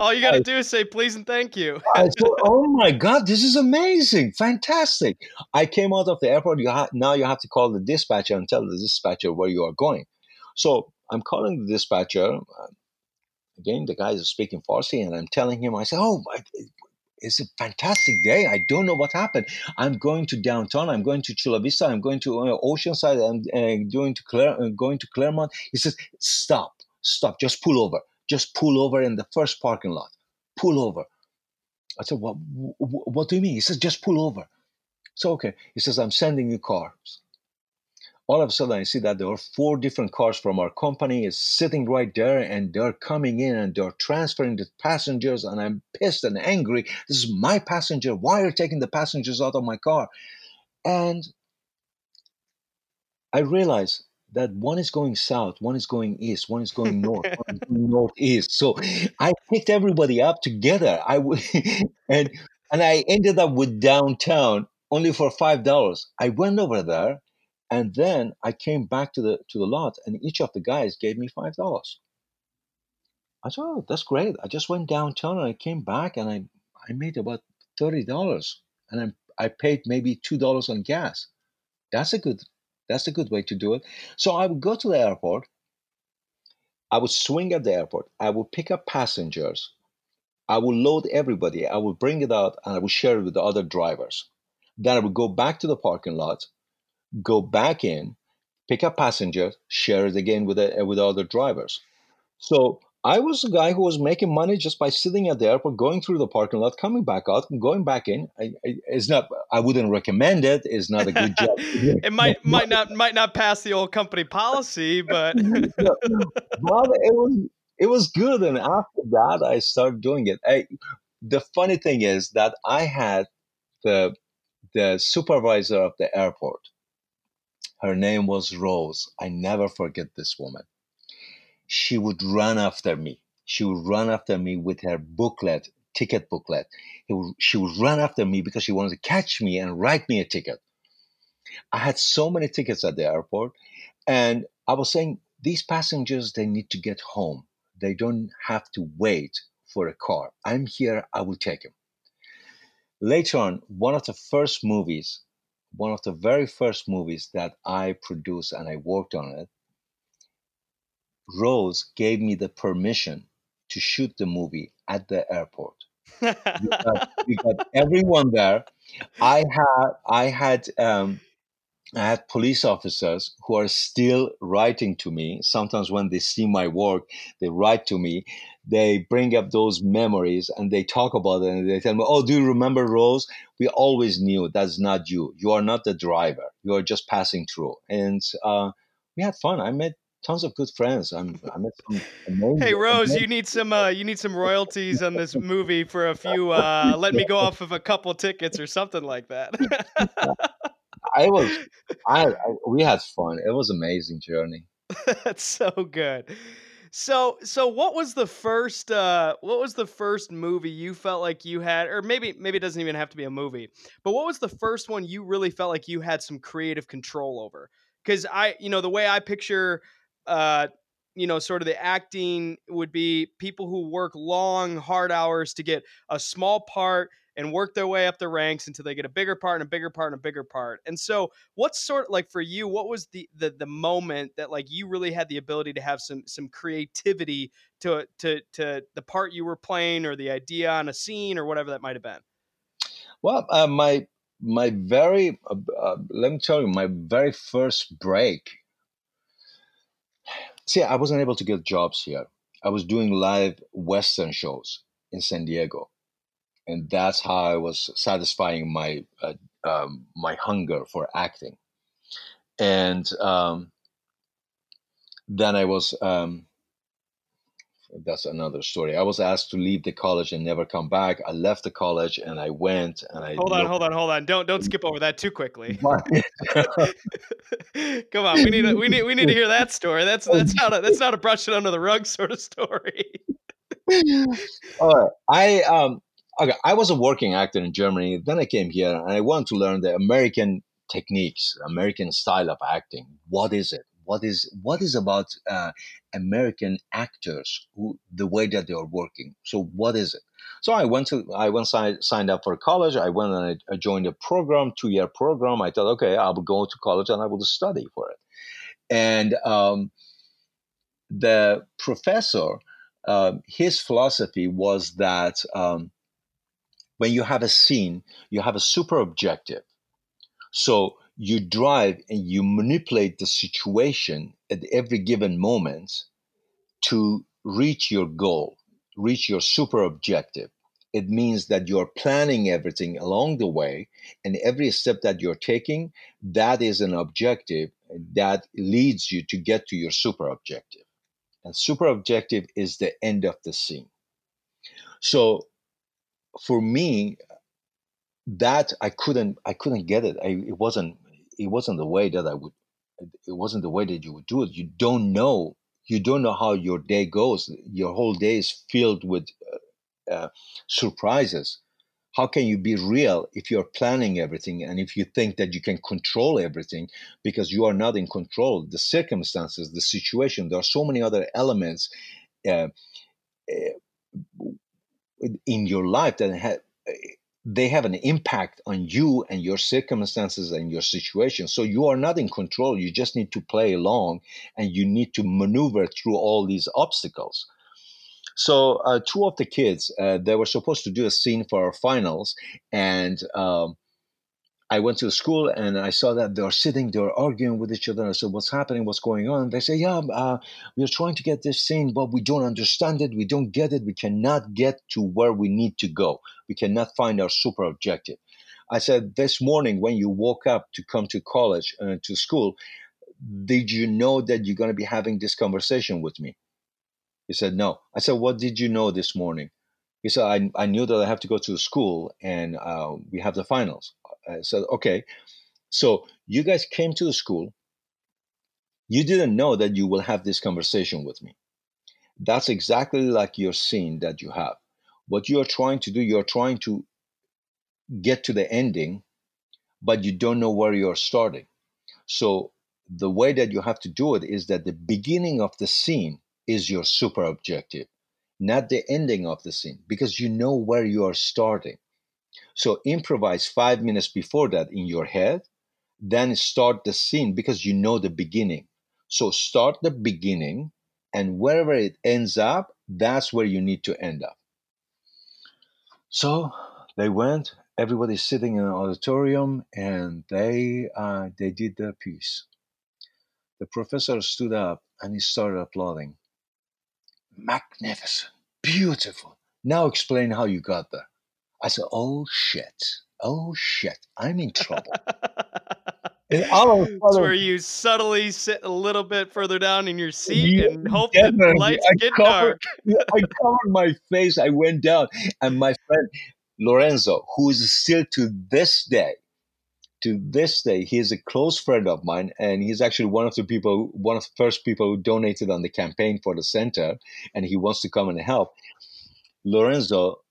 All you got to do is say please and thank you. I said, "Oh my god, this is amazing, fantastic!" I came out of the airport. You ha- now you have to call the dispatcher and tell the dispatcher where you are going. So I'm calling the dispatcher. Uh, again, the guy is speaking Farsi, and I'm telling him, I say, "Oh, it's a fantastic day. I don't know what happened. I'm going to downtown. I'm going to Chula Vista. I'm going to uh, Oceanside. I'm uh, going to uh, going to Clairemont. He says, "Stop, stop. Just pull over. Just pull over in the first parking lot. Pull over." I said, "What? What do you mean?" He says, "Just pull over." So okay. He says, "I'm sending you cars." All of a sudden I see that there are four different cars from our company is sitting right there and they're coming in and they're transferring the passengers and I'm pissed and angry. This is my passenger. Why are you taking the passengers out of my car? And I realize that one is going south, one is going east, one is going north, one is going northeast. So I picked everybody up together. I w- and and I ended up with downtown only for five dollars. I went over there and then I came back to the to the lot, and each of the guys gave me five dollars. I thought, oh, that's great. I just went downtown and I came back and I I made about thirty dollars, and I I paid maybe two dollars on gas. That's a good that's a good way to do it. So I would go to the airport. I would swing at the airport. I would pick up passengers. I would load everybody. I would bring it out and I would share it with the other drivers. Then I would go back to the parking lot go back in, pick up passengers, share it again with the, uh, with other drivers. So I was a guy who was making money just by sitting at the airport, going through the parking lot, coming back out, and going back in. I, I, it's not. I wouldn't recommend it. It's not a good job. it might might not might not pass the old company policy, but but it was it was good. And after that, I started doing it. I, the funny thing is that I had the the supervisor of the airport her name was Rose. I never forget this woman. She would run after me. She would run after me with her booklet, ticket booklet. She would run after me because she wanted to catch me and write me a ticket. I had so many tickets at the airport, and I was saying, these passengers, they need to get home. They don't have to wait for a car. I'm here, I will take them. Later on, one of the first movies one of the very first movies that I produced and I worked on it, Rose gave me the permission to shoot the movie at the airport. we, got, we, got, everyone there. I had I had um, I had police officers who are still writing to me. Sometimes when they see my work, they write to me. They bring up those memories and they talk about it and they tell me, Oh, do you remember Rose? We always knew that's not you. You are not the driver. You are just passing through. And uh, we had fun. I met tons of good friends. I'm, I met some amazing, Hey Rose, amazing. you need some uh, you need some royalties on this movie for a few uh, let me go off of a couple tickets or something like that. I was, I, I, we had fun. It was amazing journey. That's so good. So, so what was the first, uh, what was the first movie you felt like you had, or maybe, maybe it doesn't even have to be a movie, but what was the first one you really felt like you had some creative control over? Because I, you know, the way I picture, uh, you know, sort of the acting would be people who work long, hard hours to get a small part and work their way up the ranks until they get a bigger part and a bigger part and a bigger part. And so, what's sort like for you? What was the the the moment that like you really had the ability to have some some creativity to to to the part you were playing or the idea on a scene or whatever that might have been? Well, uh, my my very uh, uh, let me tell you my very first break. See, I wasn't able to get jobs here. I was doing live Western shows in San Diego, and that's how I was satisfying my uh, um, my hunger for acting. And um, then I was um, that's another story. I was asked to leave the college and never come back. I left the college and I went and I hold on, hold on, hold on. Don't don't skip over that too quickly. Come on, we need to, we need we need to hear that story. That's that's not a that's not a brush it under the rug sort of story. All right, I um okay, I was a working actor in Germany. Then I came here and I wanted to learn the American techniques, American style of acting. What is it? What is what is about uh, American actors who the way that they are working? So what is it? So I went to I went signed up for college. I went and I, I joined a program, two year program. I thought, okay, I will go to college and I will study for it. And um, the professor, uh, his philosophy was that um, when you have a scene, you have a super objective. So you drive and you manipulate the situation at every given moment to reach your goal, reach your super objective. It means that you're planning everything along the way, and every step that you're taking, that is an objective that leads you to get to your super objective. And super objective is the end of the scene. So for me, that I couldn't I couldn't get it. I, it wasn't it wasn't the way that I would. It wasn't the way that you would do it. You don't know. You don't know how your day goes. Your whole day is filled with uh, uh, surprises. How can you be real if you're planning everything and if you think that you can control everything because you are not in control? The circumstances, the situation, there are so many other elements uh, uh in your life that have they have an impact on you and your circumstances and your situation. So you are not in control. You just need to play along and you need to maneuver through all these obstacles. So uh, two of the kids, uh, they were supposed to do a scene for our finals, and um, I went to the school and I saw that they're sitting, they're arguing with each other. I said, "What's happening? What's going on?" They say, "Yeah, uh, we are trying to get this scene, but we don't understand it. We don't get it. We cannot get to where we need to go. We cannot find our super objective." I said, "This morning, when you woke up to come to college uh, to school, did you know that you're going to be having this conversation with me?" He said, "No." I said, "What did you know this morning?" He said, I, I knew that I have to go to school and uh, we have the finals. I said, okay, so you guys came to the school. You didn't know that you will have this conversation with me. That's exactly like your scene that you have. What you are trying to do, you're trying to get to the ending, but you don't know where you're starting. So the way that you have to do it is that the beginning of the scene is your super objective, not the ending of the scene, because you know where you are starting. So improvise five minutes before that in your head, then start the scene because you know the beginning. So start the beginning, and wherever it ends up, that's where you need to end up. So they went. Everybody's sitting in an auditorium, and they uh, they did their piece. The professor stood up and he started applauding. Magnificent, beautiful. Now explain how you got there. I said, "Oh shit! Oh shit! I'm in trouble." and all of where you subtly sit a little bit further down in your seat yeah, and hope that the lights I get covered, dark. I covered my face. I went down, and my friend Lorenzo, who is still to this day, to this day, he is a close friend of mine, and he's actually one of the people, one of the first people who donated on the campaign for the center, and he wants to come and help. Lorenzo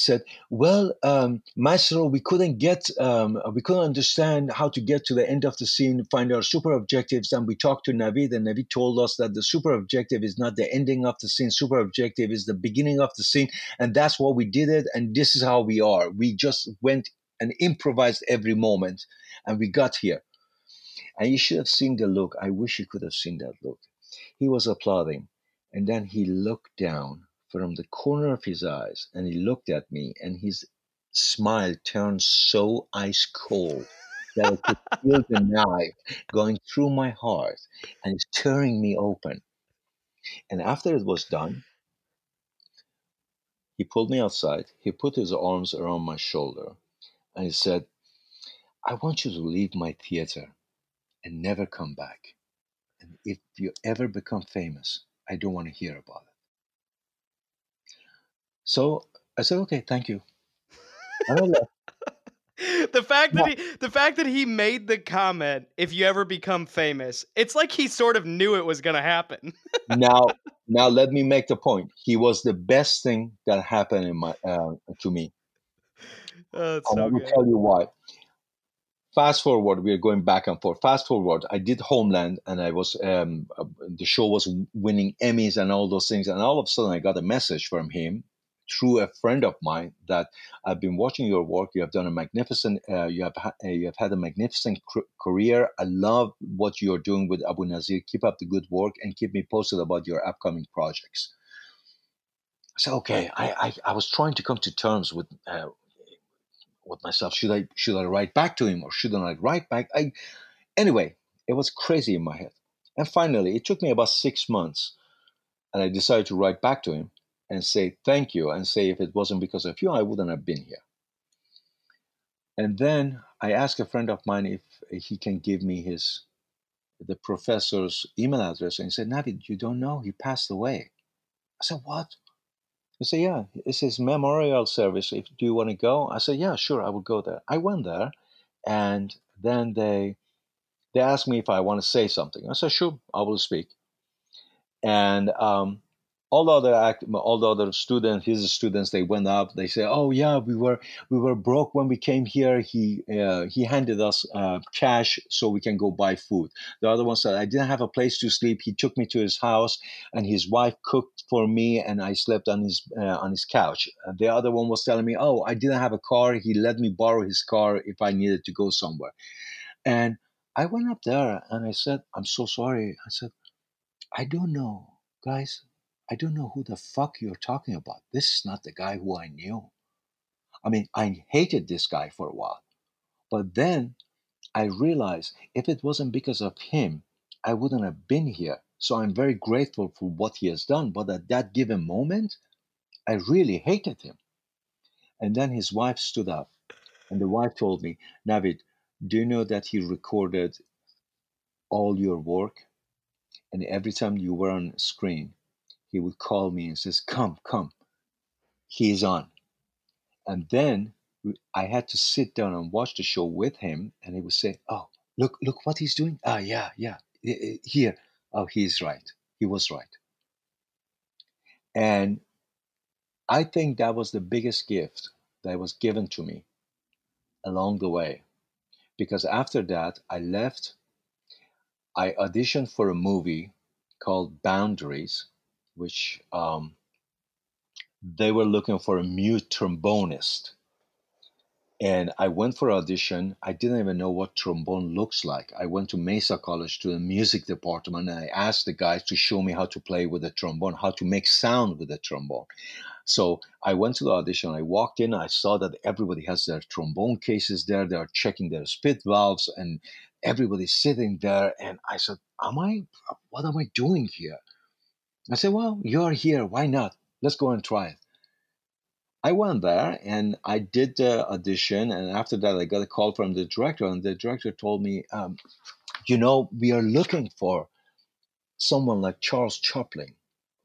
said, "Well, um, Maestro, we couldn't get, um, we couldn't understand how to get to the end of the scene, find our super objectives." And we talked to Navid, and Navid told us that the super objective is not the ending of the scene. Super objective is the beginning of the scene, and that's what we did it. And this is how we are. We just went and improvised every moment, and we got here. And you should have seen the look. I wish you could have seen that look. He was applauding, and then he looked down from the corner of his eyes and he looked at me and his smile turned so ice cold that I could feel the knife going through my heart and it's tearing me open. And after it was done, He pulled me outside. He put his arms around my shoulder and he said, I want you to leave my theater and never come back. And if you ever become famous, I don't want to hear about it. So I said, okay, thank you. the fact that he the fact that he made the comment if you ever become famous it's like he sort of knew it was going to happen. Now now let me make the point. He was the best thing that happened in my uh, to me. Oh, so let me tell you why. Fast forward we are going back and forth. Fast forward i did homeland and i was um, uh, the show was winning emmys and all those things and all of a sudden i got a message from him through a friend of mine that I've been watching your work. You have done a magnificent, uh, you have ha- uh, you have had a magnificent cr- career. I love what you're doing with Abu Nazir. Keep up the good work and keep me posted about your upcoming projects. So okay, I, I, I was trying to come to terms with uh, with myself. Should I should I write back to him or shouldn't I write back? I anyway, it was crazy in my head. And finally, it took me about six months, and I decided to write back to him and say thank you and say if it wasn't because of you, I wouldn't have been here. And then I asked a friend of mine if he can give me his the professor's email address, and he said, Navid, you don't know, he passed away. I said, What? He said, Yeah, it's his memorial service. If do you want to go? I said, Yeah, sure, I will go there. I went there, and then they they asked me if I want to say something. I said, Sure, I will speak. And um, all the other act, all the other students, his students, they went up. They say, "Oh yeah, we were we were broke when we came here. He uh, he handed us uh, cash so we can go buy food." The other one said, "I didn't have a place to sleep. He took me to his house, and his wife cooked for me, and I slept on his uh, on his couch." the other one was telling me, "Oh, I didn't have a car. He let me borrow his car if I needed to go somewhere," and I went up there and I said, "I'm so sorry." I said, "I don't know, guys." I don't know who the fuck you're talking about. This is not the guy who I knew. I mean, I hated this guy for a while. But then I realized if it wasn't because of him, I wouldn't have been here. So I'm very grateful for what he has done. But at that given moment, I really hated him. And then his wife stood up, and the wife told me, Navid, do you know that he recorded all your work? And every time you were on screen, he would call me and says, "Come, come, he is on." And then I had to sit down and watch the show with him, and he would say, "Oh, look, look what he's doing. Ah, yeah, yeah, here. Oh, he's right. He was right." And I think that was the biggest gift that was given to me along the way, because after that I left. I auditioned for a movie called Boundaries which um, they were looking for a mute trombonist. And I went for audition. I didn't even know what trombone looks like. I went to Mesa College to the music department and I asked the guys to show me how to play with the trombone, how to make sound with the trombone. So I went to the audition. I walked in. I saw that everybody has their trombone cases there. They are checking their spit valves, and everybody's sitting there. And I said, "Am I? What am I doing here?" I said, Well, you're here. Why not? Let's go and try it. I went there and I did the audition. And after that, I got a call from the director. And the director told me, um, You know, we are looking for someone like Charles Chaplin,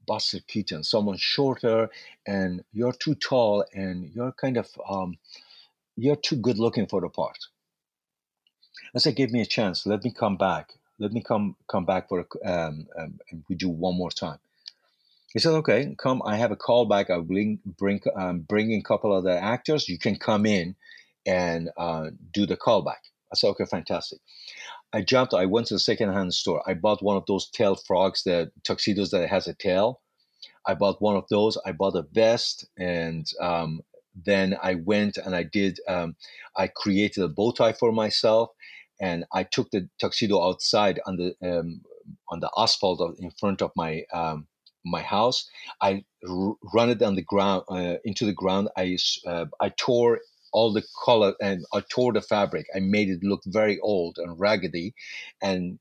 Buster Keaton, someone shorter, and you're too tall and you're kind of, um, you're too good looking for the part. I said, Give me a chance. Let me come back. Let me come come back for um, um, and we do one more time. He said, "Okay, come. I have a callback. I bring bring um, bring in a couple of the actors. You can come in and uh, do the callback." I said, "Okay, fantastic." I jumped. I went to the secondhand store. I bought one of those tail frogs, the tuxedos that has a tail. I bought one of those. I bought a vest, and um, then I went and I did. Um, I created a bow tie for myself, and I took the tuxedo outside on the um, on the asphalt in front of my um, my house. I r- run it on the ground uh, into the ground. I uh, I tore all the color and I tore the fabric. I made it look very old and raggedy, and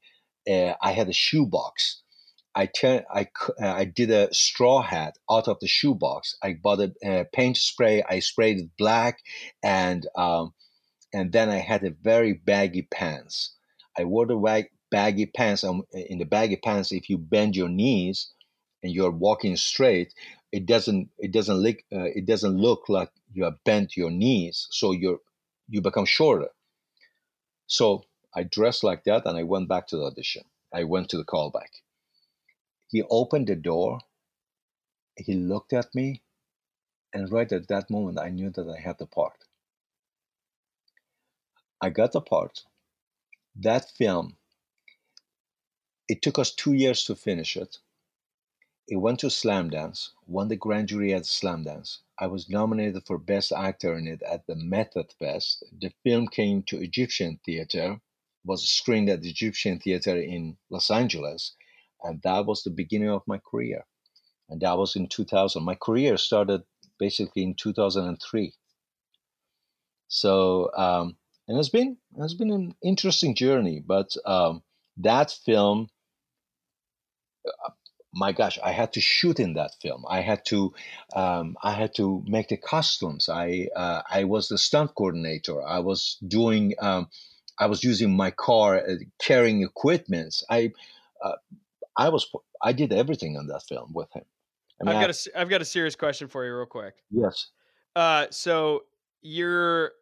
uh, I had a shoebox. I turn, I uh, I did a straw hat out of the shoebox. I bought a uh, paint spray. I sprayed it black, and um, and then I had a very baggy pants. I wore the baggy pants. And in the baggy pants, if you bend your knees and you're walking straight, it doesn't it doesn't look uh, it doesn't look like you have bent your knees, so you're you become shorter. So I dressed like that, and I went back to the audition. I went to the callback he opened the door, he looked at me, and right at that moment, I knew that I had the part. I got the part. That film, it took us two years to finish it. It went to Slamdance, won the grand jury at Slamdance. I was nominated for Best Actor in it at the Method Fest. The film came to Egyptian Theater, was screened at the Egyptian Theater in Los Angeles, and that was the beginning of my career and that was in 2000 my career started basically in 2003 so um, and it's been it's been an interesting journey but um, that film my gosh i had to shoot in that film i had to um, i had to make the costumes i uh, i was the stunt coordinator i was doing um, i was using my car uh, carrying equipment i uh, I was I did everything on that film with him. I mean, I've got a I've got a serious question for you, real quick. Yes. Uh, so you're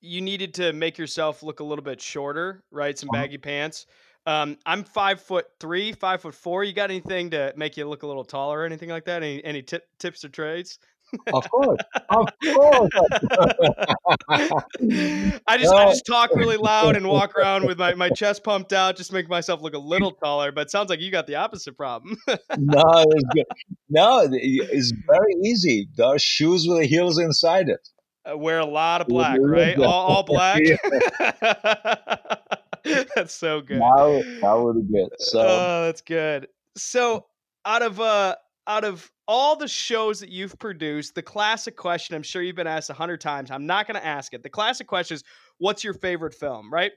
you needed to make yourself look a little bit shorter, right? Some uh-huh. baggy uh-huh. pants. Um, I'm five foot three, five foot four. You got anything to make you look a little taller or anything like that? Any any tip, tips or trades? of course, of course. I just I just talk really loud and walk around with my, my chest pumped out, just make myself look a little taller. But sounds like you got the opposite problem. no, it's good. no, it's very easy. There are shoes with the heels inside it. I wear a lot of black, right? All, all black. that's so good. Now, now really good. So, oh, that's good. So, out of uh, out of all the shows that you've produced, the classic question, I'm sure you've been asked a hundred times. I'm not going to ask it. The classic question is, what's your favorite film, right?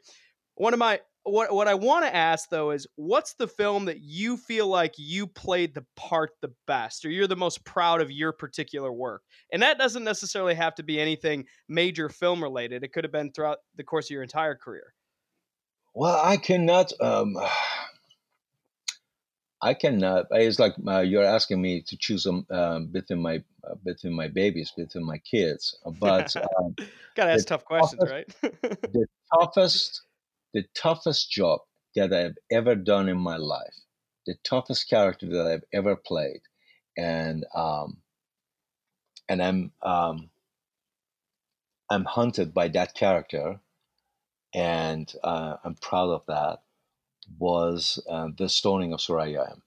One of my, what, what I want to ask though is, what's the film that you feel like you played the part the best, or you're the most proud of your particular work? And that doesn't necessarily have to be anything major film related. It could have been throughout the course of your entire career. Well, I cannot. Um, I can. Uh, it's like uh, you're asking me to choose um, um, between my uh, between my babies, between my kids. Uh, but um, gotta ask tough questions, toughest, right? the toughest, the toughest job that I've ever done in my life, the toughest character that I've ever played, and um, and I'm um, I'm hunted by that character, and uh, I'm proud of that was uh, the stoning of Soraya M.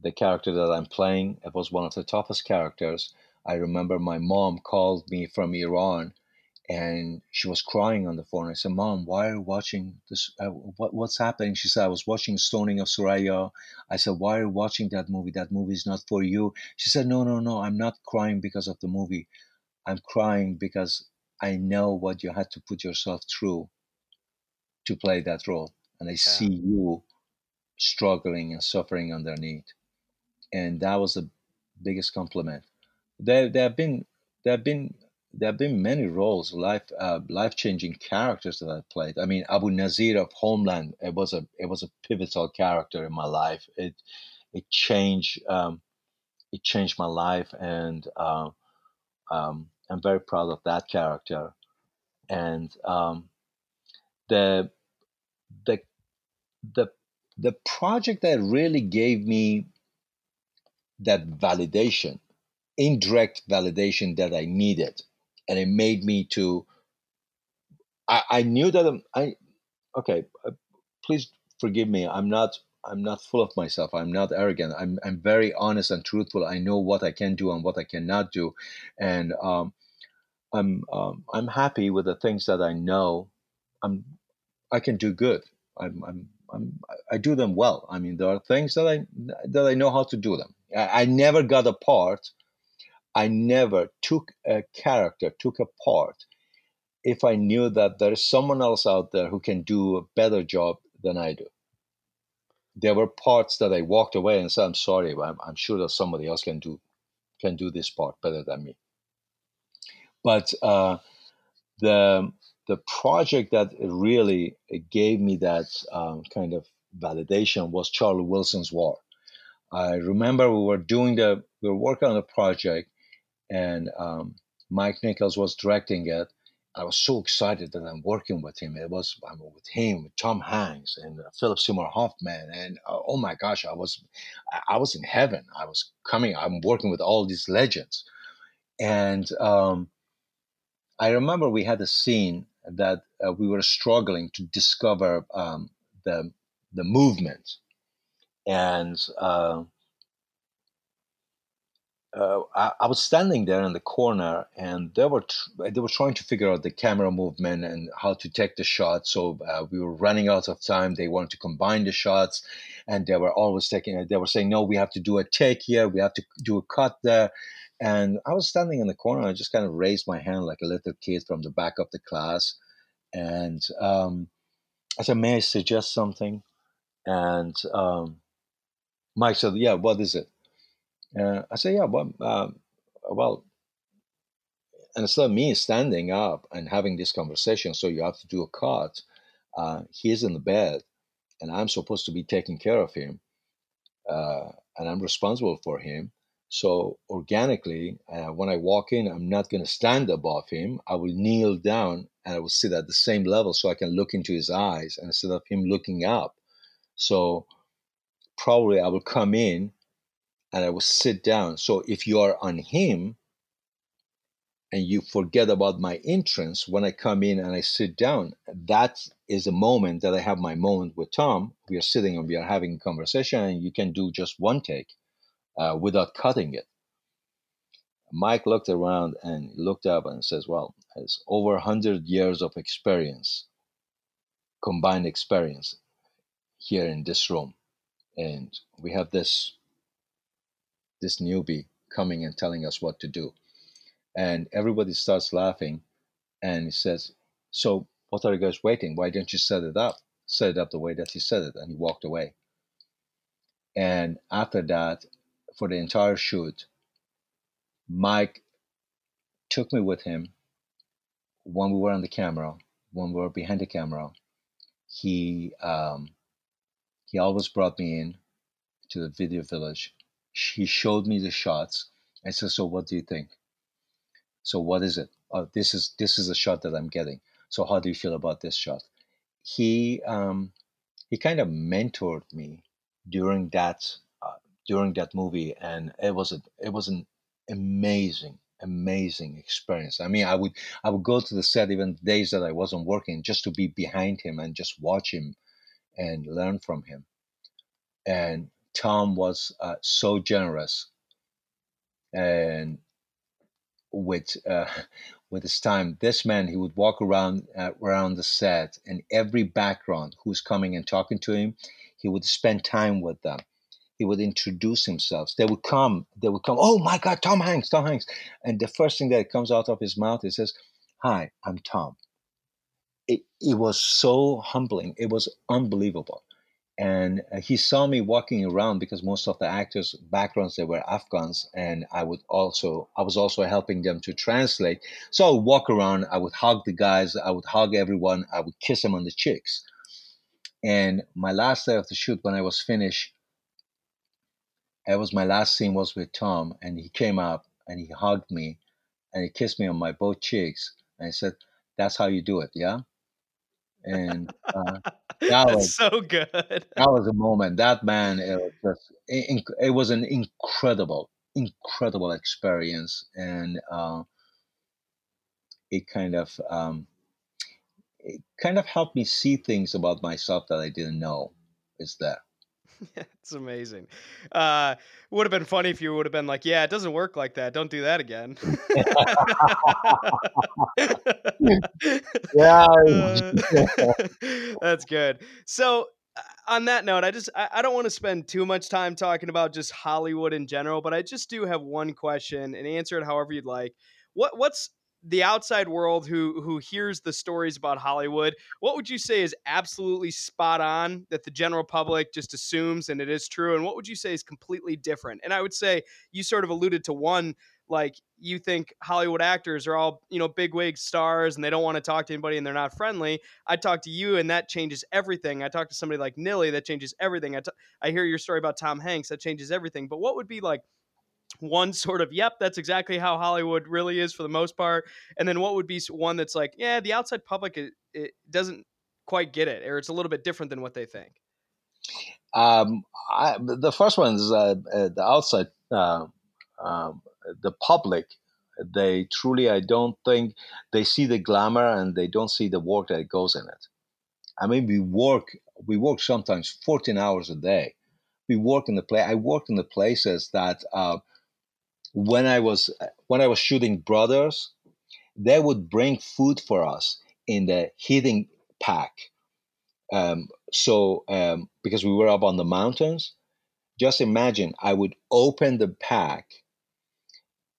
The character that I'm playing it was one of the toughest characters. I remember my mom called me from Iran and she was crying on the phone. I said, "Mom, why are you watching this? Uh, what, what's happening?" She said, "I was watching Stoning of Soraya." I said, "Why are you watching that movie? That movie is not for you." She said, "No, no, no. I'm not crying because of the movie. I'm crying because I know what you had to put yourself through to play that role." and I yeah. see you struggling and suffering underneath. And that was the biggest compliment. There, there have been there have been there have been many roles, life uh, life changing characters that I played. I mean, Abu Nazir of Homeland. It was a it was a pivotal character in my life. It it changed um, it changed my life, and uh, um, I'm very proud of that character. And um, the the the the project that really gave me that validation, indirect validation that I needed, and it made me to. I, I knew that I'm, I, okay. Uh, please forgive me. I'm not. I'm not full of myself. I'm not arrogant. I'm. I'm very honest and truthful. I know what I can do and what I cannot do, and um, I'm. Um, I'm happy with the things that I know. I'm. I can do good. I'm, I'm, I'm, i do them well. I mean, there are things that I that I know how to do them. I, I never got a part. I never took a character, took a part, if I knew that there is someone else out there who can do a better job than I do. there were parts that I walked away and said, "I'm sorry, I'm, I'm sure that somebody else can do can do this part better than me." But uh, the the project that really gave me that um, kind of validation was Charlie Wilson's War. I remember we were doing the we were working on the project, and um, Mike Nichols was directing it. I was so excited that I'm working with him. It was I'm with him, with Tom Hanks and uh, Philip Seymour Hoffman, and uh, oh my gosh, I was I was in heaven. I was coming. I'm working with all these legends, and um, I remember we had a scene that uh, we were struggling to discover um, the the movement, and uh, uh, I, I, was standing there in the corner, and they were tr- they were trying to figure out the camera movement and how to take the shot. So uh, we were running out of time. They wanted to combine the shots, and they were always taking. They were saying, "No, we have to do a take here. We have to do a cut there." And I was standing in the corner. I just kind of raised my hand like a little kid from the back of the class, and um, I said, "May I suggest something?" And um, Mike said, "Yeah, what is it?" Uh, I said, yeah, well, uh, well, and instead of me standing up and having this conversation, so you have to do a cut. Uh, he's in the bed, and I'm supposed to be taking care of him, uh, and I'm responsible for him. So organically, uh, when I walk in, I'm not going to stand above him. I will kneel down and I will sit at the same level so I can look into his eyes instead of him looking up. So probably I will come in and I will sit down. So if you are on him and you forget about my entrance when I come in and I sit down, that is a moment that I have my moment with Tom. We are sitting and we are having a conversation, and you can do just one take uh, without cutting it. Mike looked around and looked up and says, Well, it's over 100 years of experience, combined experience here in this room. And we have this this newbie coming and telling us what to do. And everybody starts laughing and he says, So what are you guys waiting? Why don't you set it up? Set it up the way that he said it. And he walked away. And after that, for the entire shoot, Mike took me with him when we were on the camera, when we were behind the camera. He um, he always brought me in to the video village he showed me the shots. and said, "So what do you think?" So what is it? Oh, this is this is a shot that I'm getting. So how do you feel about this shot? He um, he kind of mentored me during that during that movie, and it was a it was an amazing amazing experience. I mean, I would I would go to the set even days that I wasn't working just to be behind him and just watch him and learn from him. And Tom was uh, so generous and with uh, with his time. This man, he would walk around uh, around the set, and every background who's coming and talking to him, he would spend time with them. He would introduce himself. They would come. They would come. Oh my God, Tom Hanks, Tom Hanks! And the first thing that comes out of his mouth, he says, "Hi, I'm Tom." It, it was so humbling. It was unbelievable and uh, he saw me walking around because most of the actors backgrounds they were afghans and i would also i was also helping them to translate so i would walk around i would hug the guys i would hug everyone i would kiss them on the cheeks and my last day of the shoot when i was finished it was my last scene was with tom and he came up and he hugged me and he kissed me on my both cheeks and he said that's how you do it yeah and uh, that was so good. that was a moment. That man, it was just it, it was an incredible, incredible experience, and uh, it kind of um, it kind of helped me see things about myself that I didn't know is there. it's amazing. Uh, would have been funny if you would have been like, "Yeah, it doesn't work like that. Don't do that again." yeah, uh, that's good. So, uh, on that note, I just I, I don't want to spend too much time talking about just Hollywood in general, but I just do have one question, and answer it however you'd like. What what's the outside world who who hears the stories about Hollywood, what would you say is absolutely spot on that the general public just assumes and it is true, and what would you say is completely different? And I would say you sort of alluded to one like you think Hollywood actors are all, you know, big wig stars and they don't want to talk to anybody and they're not friendly. I talk to you and that changes everything. I talk to somebody like Nilly that changes everything. I, t- I hear your story about Tom Hanks that changes everything. But what would be like one sort of, yep, that's exactly how Hollywood really is for the most part. And then what would be one that's like, yeah, the outside public it, it doesn't quite get it or it's a little bit different than what they think. Um, I, the first one is uh, uh, the outside uh, um, the public they truly i don't think they see the glamour and they don't see the work that goes in it i mean we work we work sometimes 14 hours a day we work in the play i worked in the places that uh, when i was when i was shooting brothers they would bring food for us in the heating pack um, so um, because we were up on the mountains just imagine i would open the pack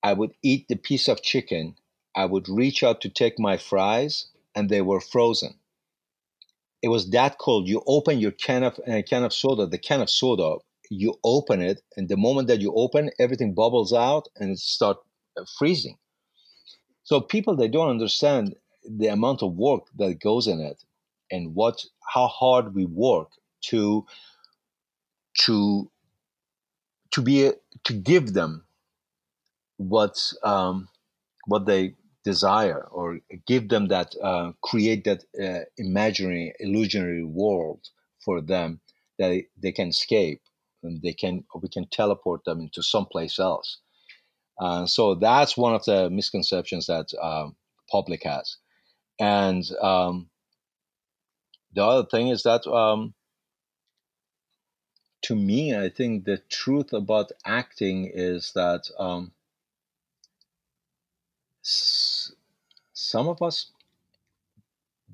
I would eat the piece of chicken. I would reach out to take my fries, and they were frozen. It was that cold. You open your can of uh, can of soda, the can of soda. You open it, and the moment that you open, everything bubbles out and it start uh, freezing. So people they don't understand the amount of work that goes in it, and what how hard we work to to to be to give them what um, what they desire or give them that uh, create that uh, imaginary illusionary world for them that they, they can escape and they can we can teleport them into someplace else uh, so that's one of the misconceptions that um, public has and um, the other thing is that um, to me i think the truth about acting is that um, some of us,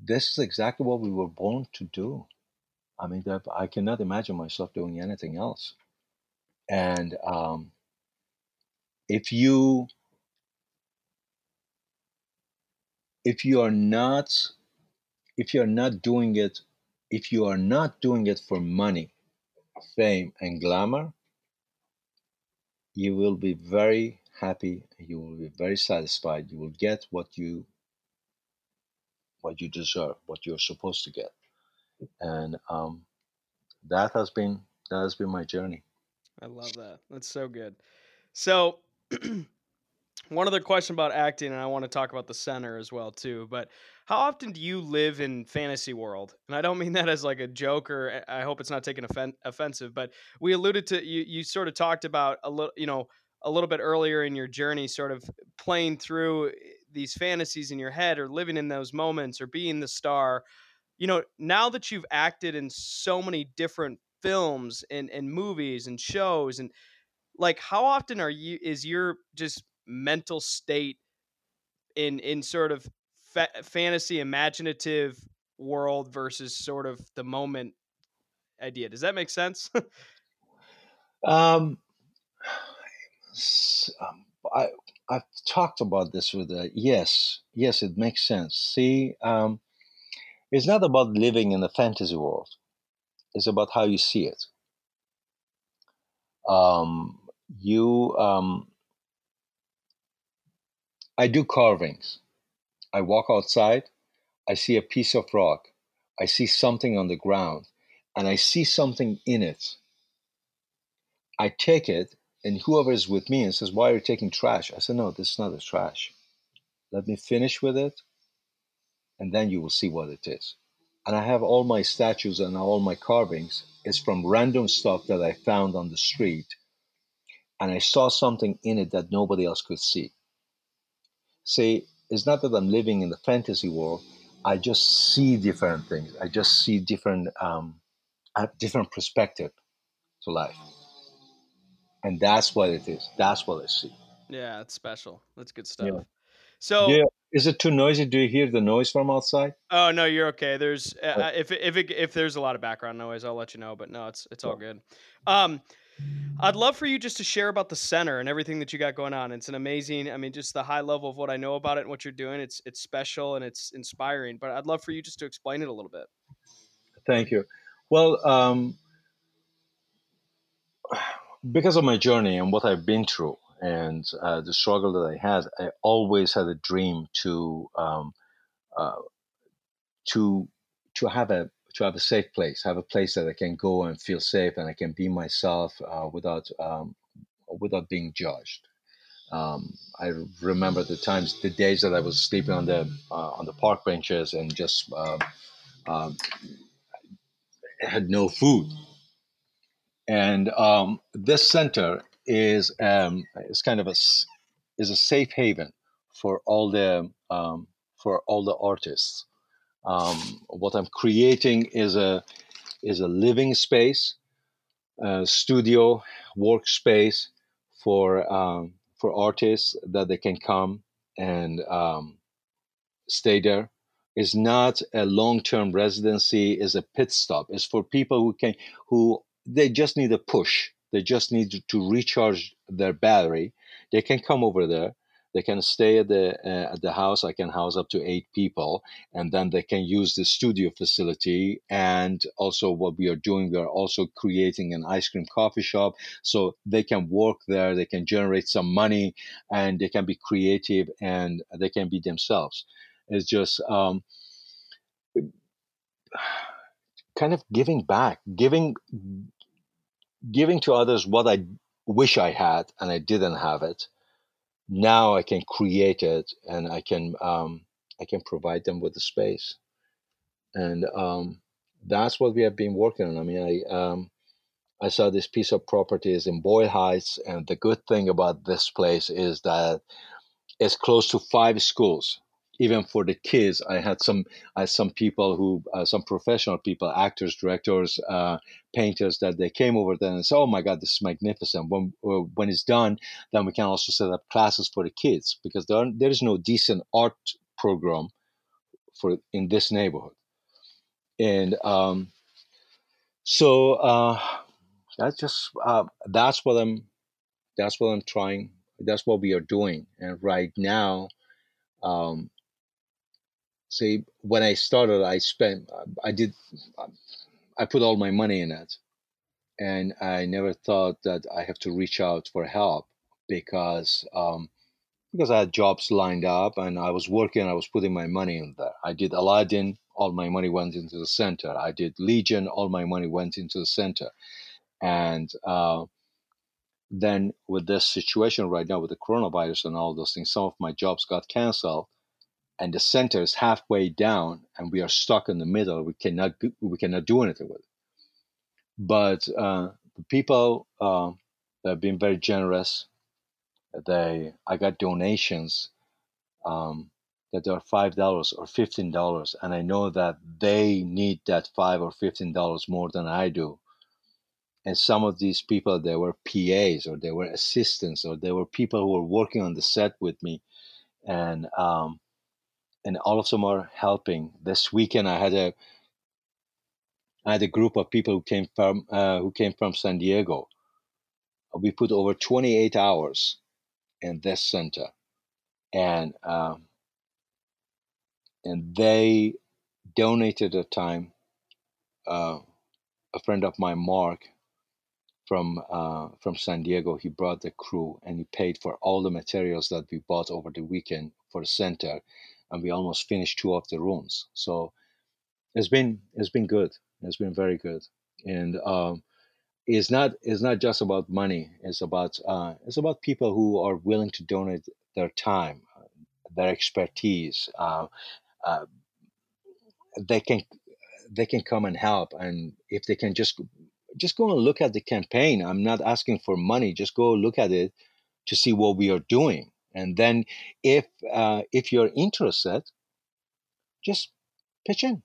this is exactly what we were born to do. I mean, I cannot imagine myself doing anything else. And um, if you if you are not if you are not doing it if you are not doing it for money fame and glamour you will be very happy you will be very satisfied you will get what you what you deserve what you're supposed to get and um, that has been that has been my journey. I love that. That's so good. So one other question about acting and i want to talk about the center as well too but how often do you live in fantasy world? And i don't mean that as like a joke or i hope it's not taken offen- offensive but we alluded to you you sort of talked about a little you know a little bit earlier in your journey, sort of playing through eh, these fantasies in your head or living in those moments or being the star. You know, now that you've acted in so many different films and, and movies and shows and like how often are you is your just mental state in in sort of fa- fantasy imaginative world versus sort of the moment idea does that make sense um um, I I've talked about this with uh, yes, yes, it makes sense. See, um, it's not about living in a fantasy world; it's about how you see it. Um, you, um, I do carvings. I walk outside. I see a piece of rock. I see something on the ground, and I see something in it. I take it and whoever is with me and says, Why are you taking trash? I said, No, this is not a trash. Let me finish with it, and then you will see what it is. And I have all my statues and all my carvings is from random stuff that I found on the street, and I saw something in it that nobody else could see. See, it's not that I'm living in the fantasy world. I just see different things. I just see different, um, have different perspective to life and that's what it is. That's what I see. Yeah, it's special. That's good stuff. Yeah. So, yeah, is it too noisy? Do you hear the noise from outside? Oh no, you're okay. There's uh, if if it, if there's a lot of background noise, I'll let you know. But no, it's it's all good. Um, I'd love for you just to share about the center and everything that you got going on. It's an amazing, I mean, just the high level of what I know about it and what you're doing. It's it's special and it's inspiring. But I'd love for you just to explain it a little bit. Thank you. Well, um, because of my journey and what I've been through and uh, the struggle that I had, I always had a dream to um, uh, to to have a to have a safe place, have a place that I can go and feel safe and I can be myself uh, without um, without being judged. Um, I remember the times, the days that I was sleeping on the uh, on the park benches and just uh, had no food. And um, this center is um, is kind of a is a safe haven for all the um, for all the artists. Um, what I'm creating is a is a living space, a studio workspace for um, for artists that they can come and um, stay there. Is not a long term residency. Is a pit stop. It's for people who can who they just need a push. They just need to recharge their battery. They can come over there they can stay at the uh, at the house. I can house up to eight people, and then they can use the studio facility. And also, what we are doing, we are also creating an ice cream coffee shop, so they can work there. They can generate some money, and they can be creative, and they can be themselves. It's just um, kind of giving back, giving giving to others what I wish I had and I didn't have it now I can create it and I can um, I can provide them with the space, and um, that's what we have been working on. I mean, I um, I saw this piece of property is in Boyle Heights, and the good thing about this place is that it's close to five schools even for the kids, I had some I had some people who uh, some professional people, actors, directors, uh, painters that they came over there and said, "Oh my God, this is magnificent." When uh, when it's done, then we can also set up classes for the kids because there there is no decent art program for in this neighborhood, and um, so uh, that's just uh, that's what I'm that's what I'm trying. That's what we are doing, and right now. Um, see when i started i spent i did i put all my money in it. And i never thought that i have to reach out for help because um, because i had jobs lined up and i was working i was putting my money in there. I did aladdin all my money went into the center. I did legion all my money went into the center. And uh, then with this situation right now with the coronavirus and all those things some of my jobs got canceled and the center is halfway down and we are stuck in the middle we cannot we cannot do anything with it. But uh, the people uh, have been very generous they i got donations um, that are five dollars or fifteen dollars and i know that they need that five or fifteen dollars more than i do. And some of these people they were pas or they were assistants or they were people who were working on the set with me and um, and all of them are helping. This weekend, I had a I had a group of people who came from uh, who came from San Diego. We put over 28 hours in this center, and um, and they donated a time. Uh, a friend of mine, Mark, from uh, from San Diego, he brought the crew and he paid for all the materials that we bought over the weekend for the center and we almost finished two of the rooms. So it's been it's been good. It's been very good, and um, it's not it's not just about money. It's about uh, it's about people who are willing to donate their time, their expertise. Uh, uh, they can they can come and help, and if they can just just go and look at the campaign. I'm not asking for money. Just go look at it to see what we are doing and then if uh, if you're interested, just pitch in,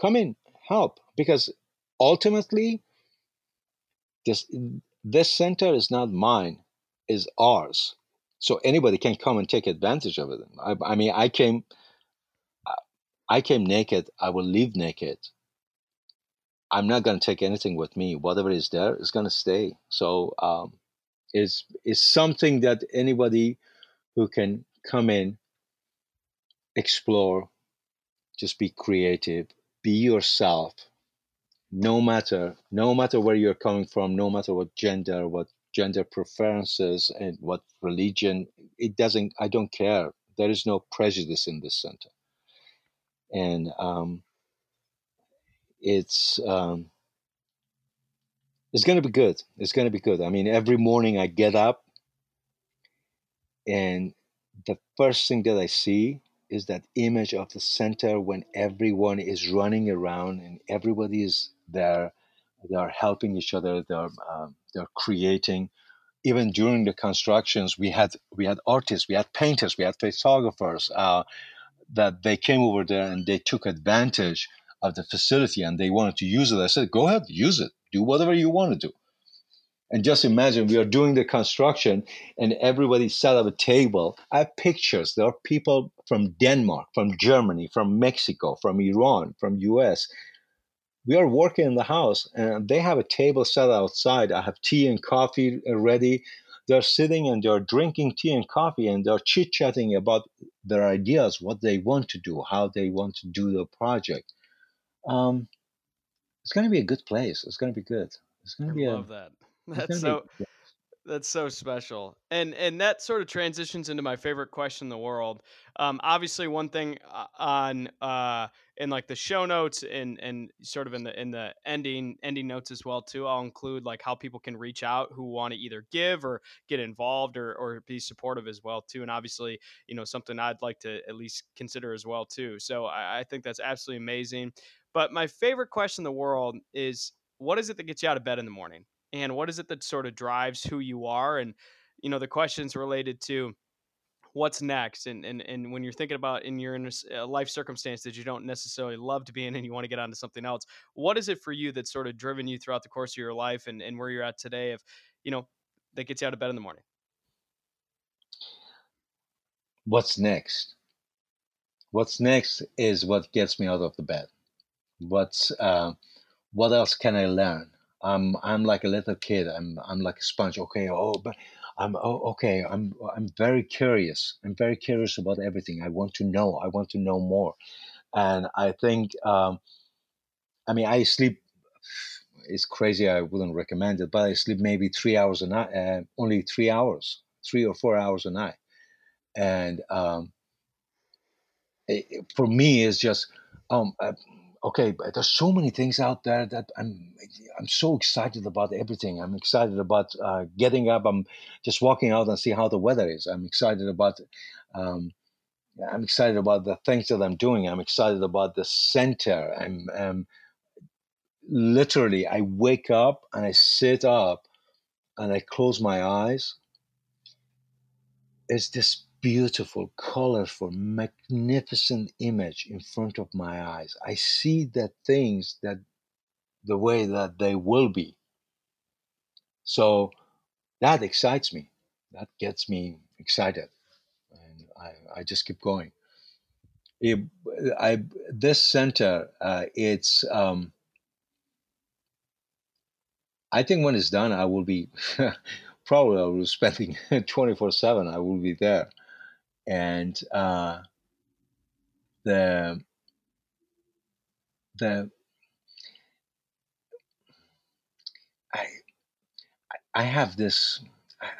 come in, help, because ultimately this this center is not mine, is ours. So anybody can come and take advantage of it. I, I mean, I came, I came naked. I will leave naked. I'm not going to take anything with me. Whatever is there is going to stay. So um, it's, it's something that anybody who can come in, explore, just be creative, be yourself, no matter no matter where you're coming from, no matter what gender, what gender preferences, and what religion. It doesn't. I don't care. There is no prejudice in this center, and um, it's um, it's going to be good. It's going to be good. I mean, every morning I get up, and the first thing that I see is that image of the center when everyone is running around and everybody is there. They are helping each other. They're um, they're creating. Even during the constructions, we had we had artists, we had painters, we had photographers uh, that they came over there and they took advantage of the facility and they wanted to use it. I said, go ahead, use it. Do whatever you want to do. And just imagine we are doing the construction and everybody set up a table. I have pictures. There are people from Denmark, from Germany, from Mexico, from Iran, from US. We are working in the house and they have a table set outside. I have tea and coffee ready. They're sitting and they're drinking tea and coffee and they're chit chatting about their ideas, what they want to do, how they want to do the project. Um, it's going to be a good place. It's going to be good. It's going to I be love a. that. That's so that's so special. And and that sort of transitions into my favorite question in the world. Um, obviously, one thing uh, on uh, in like the show notes and and sort of in the in the ending ending notes as well too. I'll include like how people can reach out who want to either give or get involved or or be supportive as well too. And obviously, you know, something I'd like to at least consider as well too. So I, I think that's absolutely amazing. But my favorite question in the world is what is it that gets you out of bed in the morning? And what is it that sort of drives who you are? And, you know, the questions related to what's next and, and and when you're thinking about in your life circumstance that you don't necessarily love to be in and you want to get onto something else what is it for you that's sort of driven you throughout the course of your life and, and where you're at today if you know that gets you out of bed in the morning What's next? What's next is what gets me out of the bed. What's uh, what else can I learn? I'm I'm like a little kid. I'm I'm like a sponge. Okay, oh, but I'm oh, okay. I'm I'm very curious. I'm very curious about everything. I want to know. I want to know more. And I think um, I mean I sleep. It's crazy. I wouldn't recommend it, but I sleep maybe three hours a night. Uh, only three hours, three or four hours a night. And um, it- for me, it's just um, uh, okay. But there's so many things out there that I'm I'm so excited about everything. I'm excited about uh, getting up. I'm just walking out and see how the weather is. I'm excited about. Um, I'm excited about the things that I'm doing. I'm excited about the center. I'm, um literally. I wake up and I sit up and I close my eyes. It's this beautiful, colorful, magnificent image in front of my eyes. I see the things that the way that they will be. So that excites me. That gets me excited, and I, I just keep going. It, I this center, uh, it's um, I think when it's done, I will be probably I will be spending twenty four seven. I will be there, and uh, the the I I have this.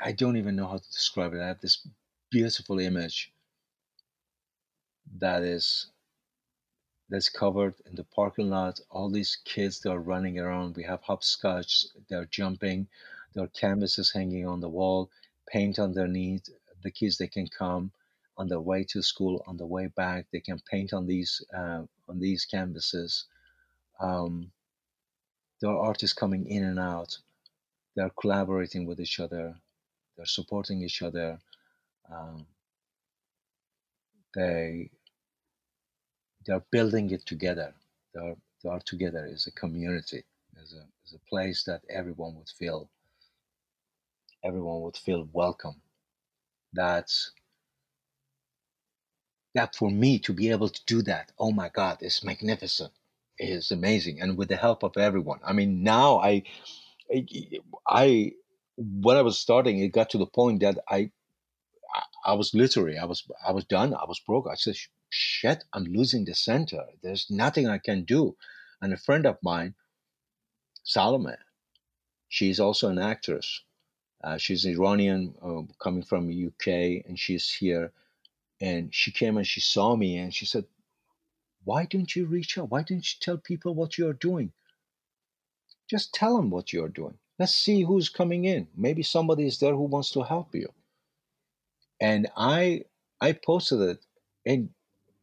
I, don't even know how to describe it. I have this beautiful image that is that's covered in the parking lot. All these kids that are running around. We have hopscotch. They're jumping. There are canvases hanging on the wall, paint underneath. The kids they can come on their way to school, on the way back. They can paint on these uh, on these canvases. Um, there are artists coming in and out. They're collaborating with each other. They're supporting each other. Um, they they're building it together. They're they are together as a community, as a as a place that everyone would feel everyone would feel welcome. That's that for me to be able to do that. Oh my God, it's magnificent. It's amazing, and with the help of everyone. I mean, now I, I, when I was starting, it got to the point that I, I was literally, I was, I was done. I was broke. I said, "Shit, I'm losing the center. There's nothing I can do." And a friend of mine, Salome, she's also an actress. Uh, she's Iranian, uh, coming from UK, and she's here. And she came and she saw me, and she said, "Why don't you reach out? Why don't you tell people what you're doing? Just tell them what you're doing. Let's see who's coming in. Maybe somebody is there who wants to help you." And I, I posted it, and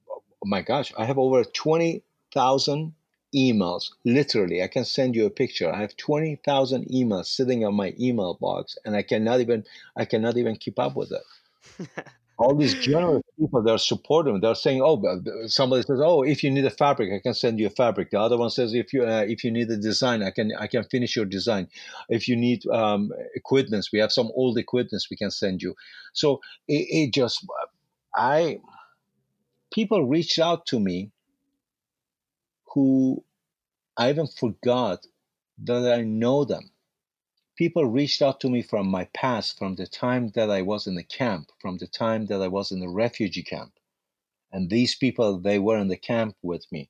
oh my gosh, I have over twenty thousand emails. Literally, I can send you a picture. I have 20,000 emails sitting on my email box and I cannot even I cannot even keep up with it. All these generous people they're supporting. They're saying, "Oh, somebody says, oh, if you need a fabric, I can send you a fabric." The other one says, "If you uh, if you need a design, I can I can finish your design. If you need um, equipment, we have some old equipments we can send you." So it, it just I people reached out to me who I even forgot that I know them. People reached out to me from my past, from the time that I was in the camp, from the time that I was in the refugee camp. And these people, they were in the camp with me.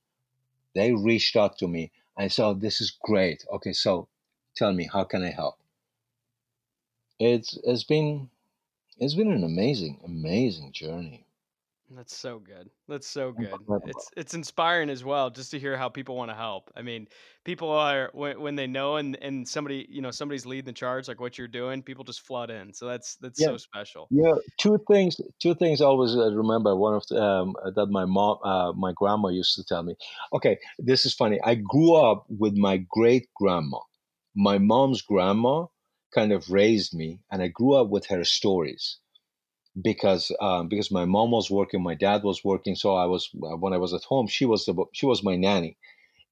They reached out to me. I oh, This is great. Okay, so tell me, how can I help? It's, it's been it's been an amazing, amazing journey. That's so good. That's so good. It's it's inspiring as well just to hear how people want to help. I mean, people are when, when they know and and somebody, you know, somebody's leading the charge like what you're doing, people just flood in. So that's that's Yeah, so special. yeah. Two things. Two things. I always uh, remember. One of the, um, uh, that my mom, uh, my grandma used to tell me. Okay, this is funny. I grew up with my great grandma. My mom's grandma kind of raised me, and I grew up with her stories because um, because my mom was working, my dad was working, so I was uh, when I was at home, she was the she was my nanny,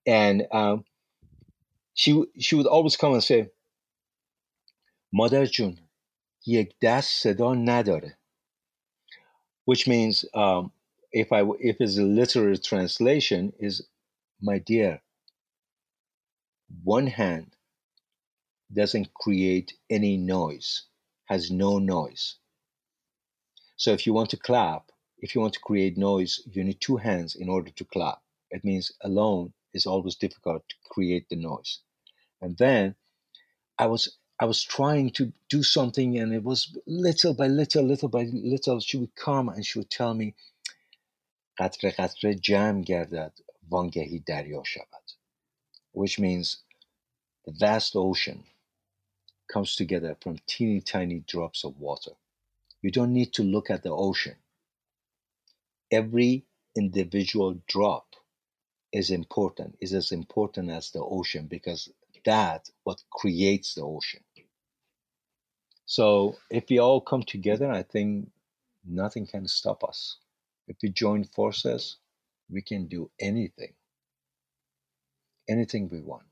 and um, she she would always come and say, "Mother جون یک دست صدا نداره," which means um, if I if it's a literal translation is, "My dear, one hand doesn't create any noise, has no noise." So if you want to clap, if you want to create noise, you need two hands in order to clap. It means alone is always difficult to create the noise. And then I was I was trying to do something and it was little by little, little by little, she would come and she would tell me قطره قطره جمع گردد وانگهی دریا شود which means the vast ocean comes together from teeny tiny drops of water. you don't need to look at the ocean. Every individual drop is important, is as important as the ocean because that what creates the ocean. So if we all come together, I think nothing can stop us. If we join forces, we can do anything, anything we want.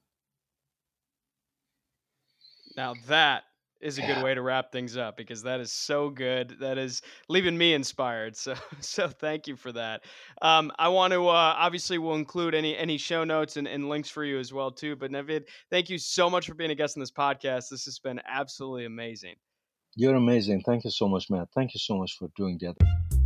Now that is a good way to wrap things up because that is so good. That is leaving me inspired. So so thank you for that. Um, I want to uh, obviously we'll include any any show notes and, and links for you as well too. But Navid, thank you so much for being a guest on this podcast. This has been absolutely amazing. You're amazing. Thank you so much, Matt. Thank you so much for doing that.